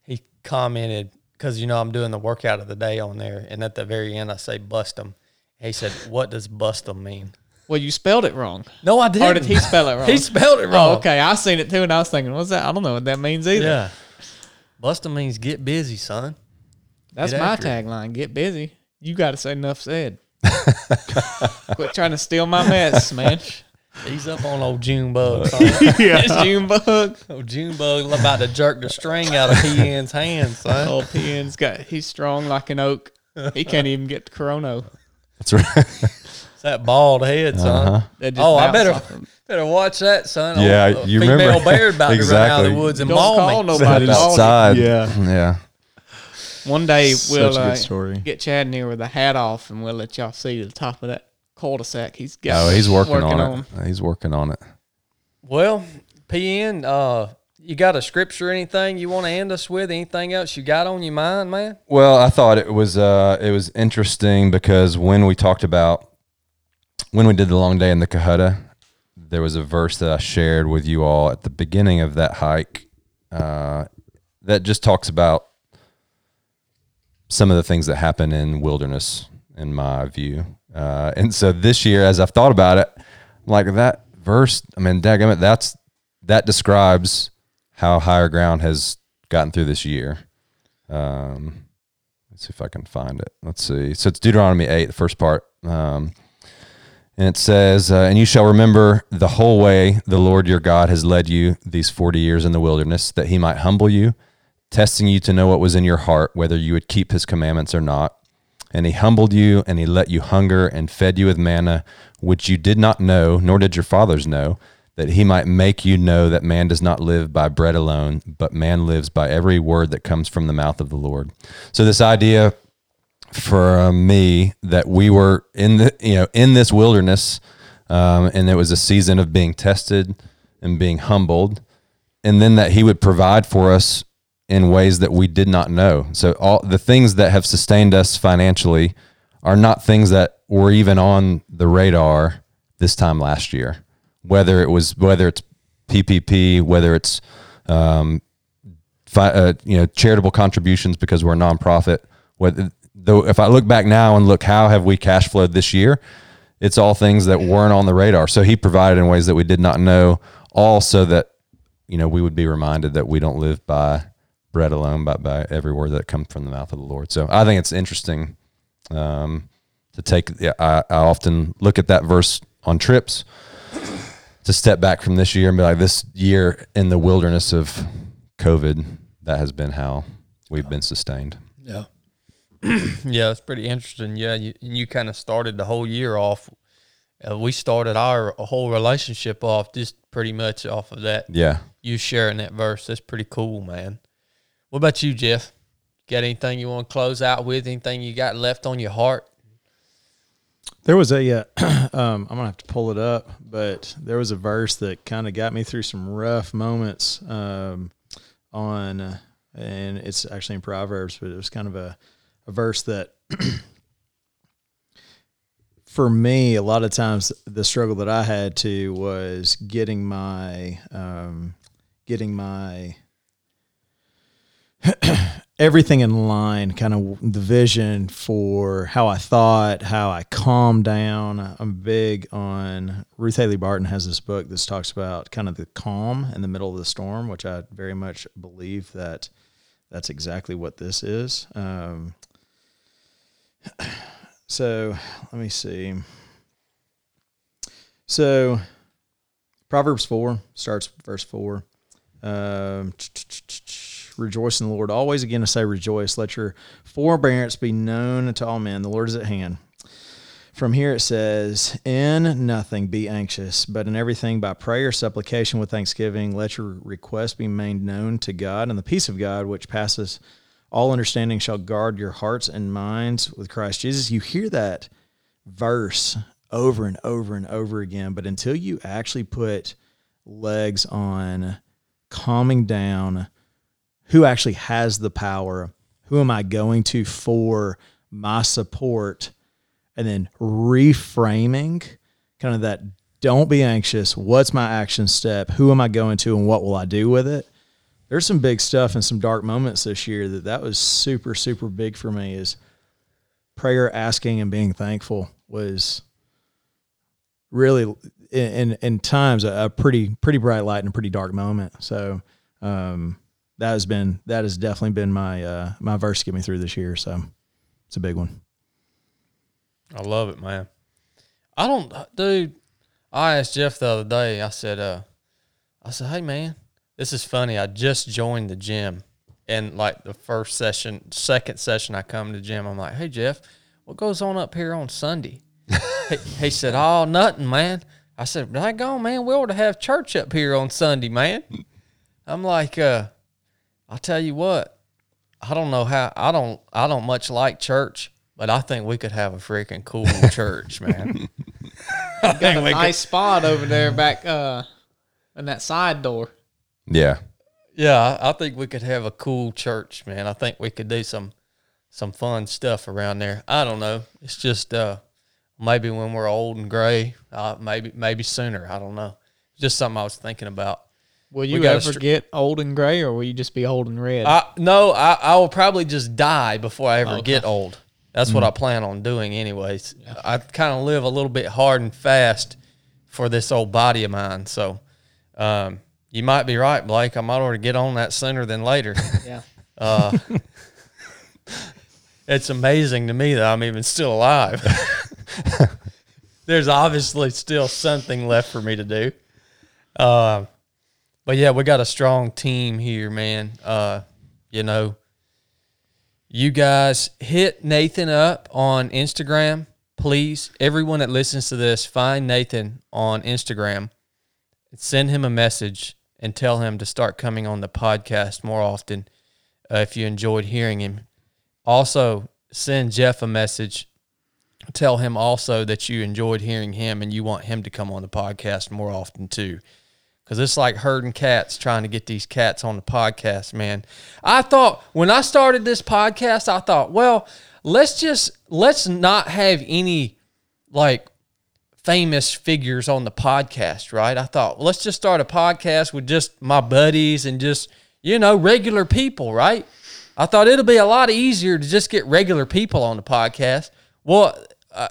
He commented because you know I'm doing the workout of the day on there, and at the very end I say bust them. He said, "What does bust them mean?" Well, you spelled it wrong. No, I didn't. Or did he spell it wrong? he spelled it wrong. Oh, okay. I seen it too, and I was thinking, "What's that?" I don't know what that means either. Yeah, bust them means get busy, son. That's Get my after it. tagline. Get busy. You got to say enough said. Quit trying to steal my mess, man. He's up on old Junebug. son. It's Junebug. old Junebug about to jerk the string out of PN's hands, son. Old PN's got he's strong like an oak. He can't even get to Corona. That's right. It's that bald head, son. That just Oh, I better off better watch that, son. Yeah, Old- you female remember- bear about to run out of Exactly. the woods and Don't maul call me. nobody. Dog. outside. Yeah. Yeah. One day we'll uh, story. get Chad in here with a hat off, and we'll let y'all see the top of that cul-de-sac. He's got. Oh, he's working, on it. He's working on it. Well, PN, uh, you got a scripture anything you want to end us with? Anything else you got on your mind, man? Well, I thought it was uh, it was interesting because when we talked about when we did the long day in the Cohutta, there was a verse that I shared with you all at the beginning of that hike uh, that just talks about some of the things that happen in wilderness, in my view. Uh, and so this year, as I've thought about it, like that verse, I mean, that's that describes how higher ground has gotten through this year. Um, let's see if I can find it. Let's see. So it's Deuteronomy 8, the first part. Um, and it says, uh, And you shall remember the whole way the Lord your God has led you these 40 years in the wilderness, that he might humble you, testing you to know what was in your heart, whether you would keep his commandments or not. And he humbled you, and he let you hunger, and fed you with manna, which you did not know, nor did your fathers know, that he might make you know that man does not live by bread alone, but man lives by every word that comes from the mouth of the Lord. So this idea for uh, me that we were in the you know in this wilderness, um, and it was a season of being tested and being humbled, and then that He would provide for us in ways that we did not know. So all the things that have sustained us financially are not things that were even on the radar this time last year. Whether it was whether it's PPP, whether it's um, fi- uh, you know charitable contributions because we're a nonprofit. Whether though, if I look back now and look how have we cash flowed this year, it's all things that weren't on the radar. So He provided in ways that we did not know, all so that you know we would be reminded that we don't live by bread alone, but by every word that comes from the mouth of the Lord. So I think it's interesting um, to take. I, I often look at that verse on trips to step back from this year and be like, this year in the wilderness of COVID, that has been how we've been sustained. Yeah. yeah, it's pretty interesting. Yeah, you, you kind of started the whole year off. Uh, we started our whole relationship off just pretty much off of that. Yeah. You sharing that verse. That's pretty cool, man. What about you, Jeff? Got anything you want to close out with? Anything you got left on your heart? There was a, uh, um, I'm gonna have to pull it up, but there was a verse that kind of got me through some rough moments um, on, uh, and it's actually in Proverbs, but it was kind of a, a verse that, for me, a lot of times the struggle that I had to was getting my, um, getting my everything in line, kind of the vision for how I thought, how I calmed down. I'm big on Ruth Haley Barton has this book that talks about kind of the calm in the middle of the storm, which I very much believe that that's exactly what this is. Um, so let me see. So Proverbs 4 starts verse 4. Um, rejoice in the Lord. Always again to say rejoice. Let your forbearance be known to all men. The Lord is at hand. From here it says, In nothing be anxious, but in everything by prayer, supplication with thanksgiving, let your requests be made known to God, and the peace of God, which passes all understanding, shall guard your hearts and minds with Christ Jesus. You hear that verse over and over and over again, but until you actually put legs on calming down, who actually has the power? Who am I going to for my support? And then reframing kind of that don't be anxious. What's my action step? Who am I going to and what will I do with it? There's some big stuff and some dark moments this year that that was super, super big for me is prayer, asking and being thankful was really in, in, in times a, a pretty, pretty bright light and a pretty dark moment. So, um, that has been that has definitely been my uh, my verse to get me through this year. So it's a big one. I love it, man. I don't, dude. I asked Jeff the other day. I said, uh, I said, hey man, this is funny. I just joined the gym, and like the first session, second session, I come to the gym. I'm like, hey Jeff, what goes on up here on Sunday? he, he said, oh, nothing, man. I said, I go, man. We ought to have church up here on Sunday, man. I'm like, uh, I'll tell you what. I don't know how. I don't. I don't much like church, but I think we could have a freaking cool church, man. Got a nice spot over there back uh in that side door. Yeah. Yeah, I I think we could have a cool church, man. I think we could do some some fun stuff around there. I don't know. It's just uh maybe when we're old and gray, uh, maybe maybe sooner. I don't know. Just something I was thinking about. Will you ever str- get old and gray, or will you just be old and red? I no, I, I will probably just die before I ever get old. That's what I plan on doing, anyways. I kind of live a little bit hard and fast for this old body of mine. So, um, you might be right, Blake. I might already get on that sooner than later. yeah. it's amazing to me that I'm even still alive. There's obviously still something left for me to do. Uh, but yeah, we got a strong team here, man. Uh, you know, you guys hit Nathan up on Instagram, please. Everyone that listens to this, find Nathan on Instagram, send him a message, and tell him to start coming on the podcast more often uh, if you enjoyed hearing him. Also, send Jeff a message. Tell him also that you enjoyed hearing him and you want him to come on the podcast more often too. Because it's like herding cats trying to get these cats on the podcast, man. I thought when I started this podcast, I thought, well, let's just, let's not have any like famous figures on the podcast, right? I thought, well, let's just start a podcast with just my buddies and just, you know, regular people, right? I thought it'll be a lot easier to just get regular people on the podcast. Well,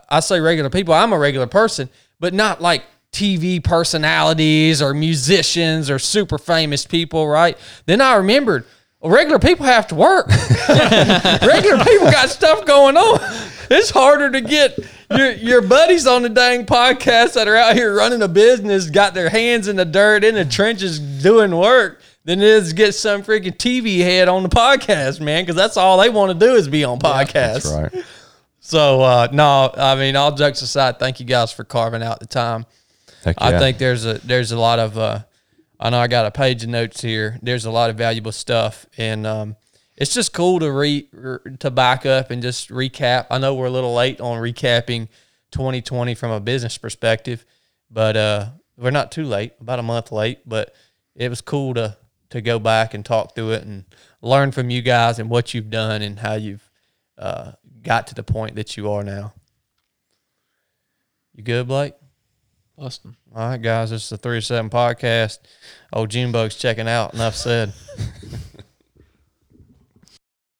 I- say regular people. I'm a regular person, but not like TV personalities or musicians or super famous people, right? Then I remembered regular people have to work. regular people got stuff going on. It's harder to get your your buddies on the dang podcast that are out here running a business, got their hands in the dirt in the trenches doing work, than it is to get some freaking TV head on the podcast, man. Because that's all they want to do is be on podcasts. That's right. So uh, no, I mean, all jokes aside, thank you guys for carving out the time. Heck I yeah. think there's a there's a lot of uh, I know I got a page of notes here. There's a lot of valuable stuff, and um, it's just cool to re to back up and just recap. I know we're a little late on recapping 2020 from a business perspective, but uh, we're not too late. About a month late, but it was cool to to go back and talk through it and learn from you guys and what you've done and how you've uh, got to the point that you are now. You good, Blake? Bustin'. All right, guys, this is the 307 podcast. Oh, Junebug's checking out. Enough said.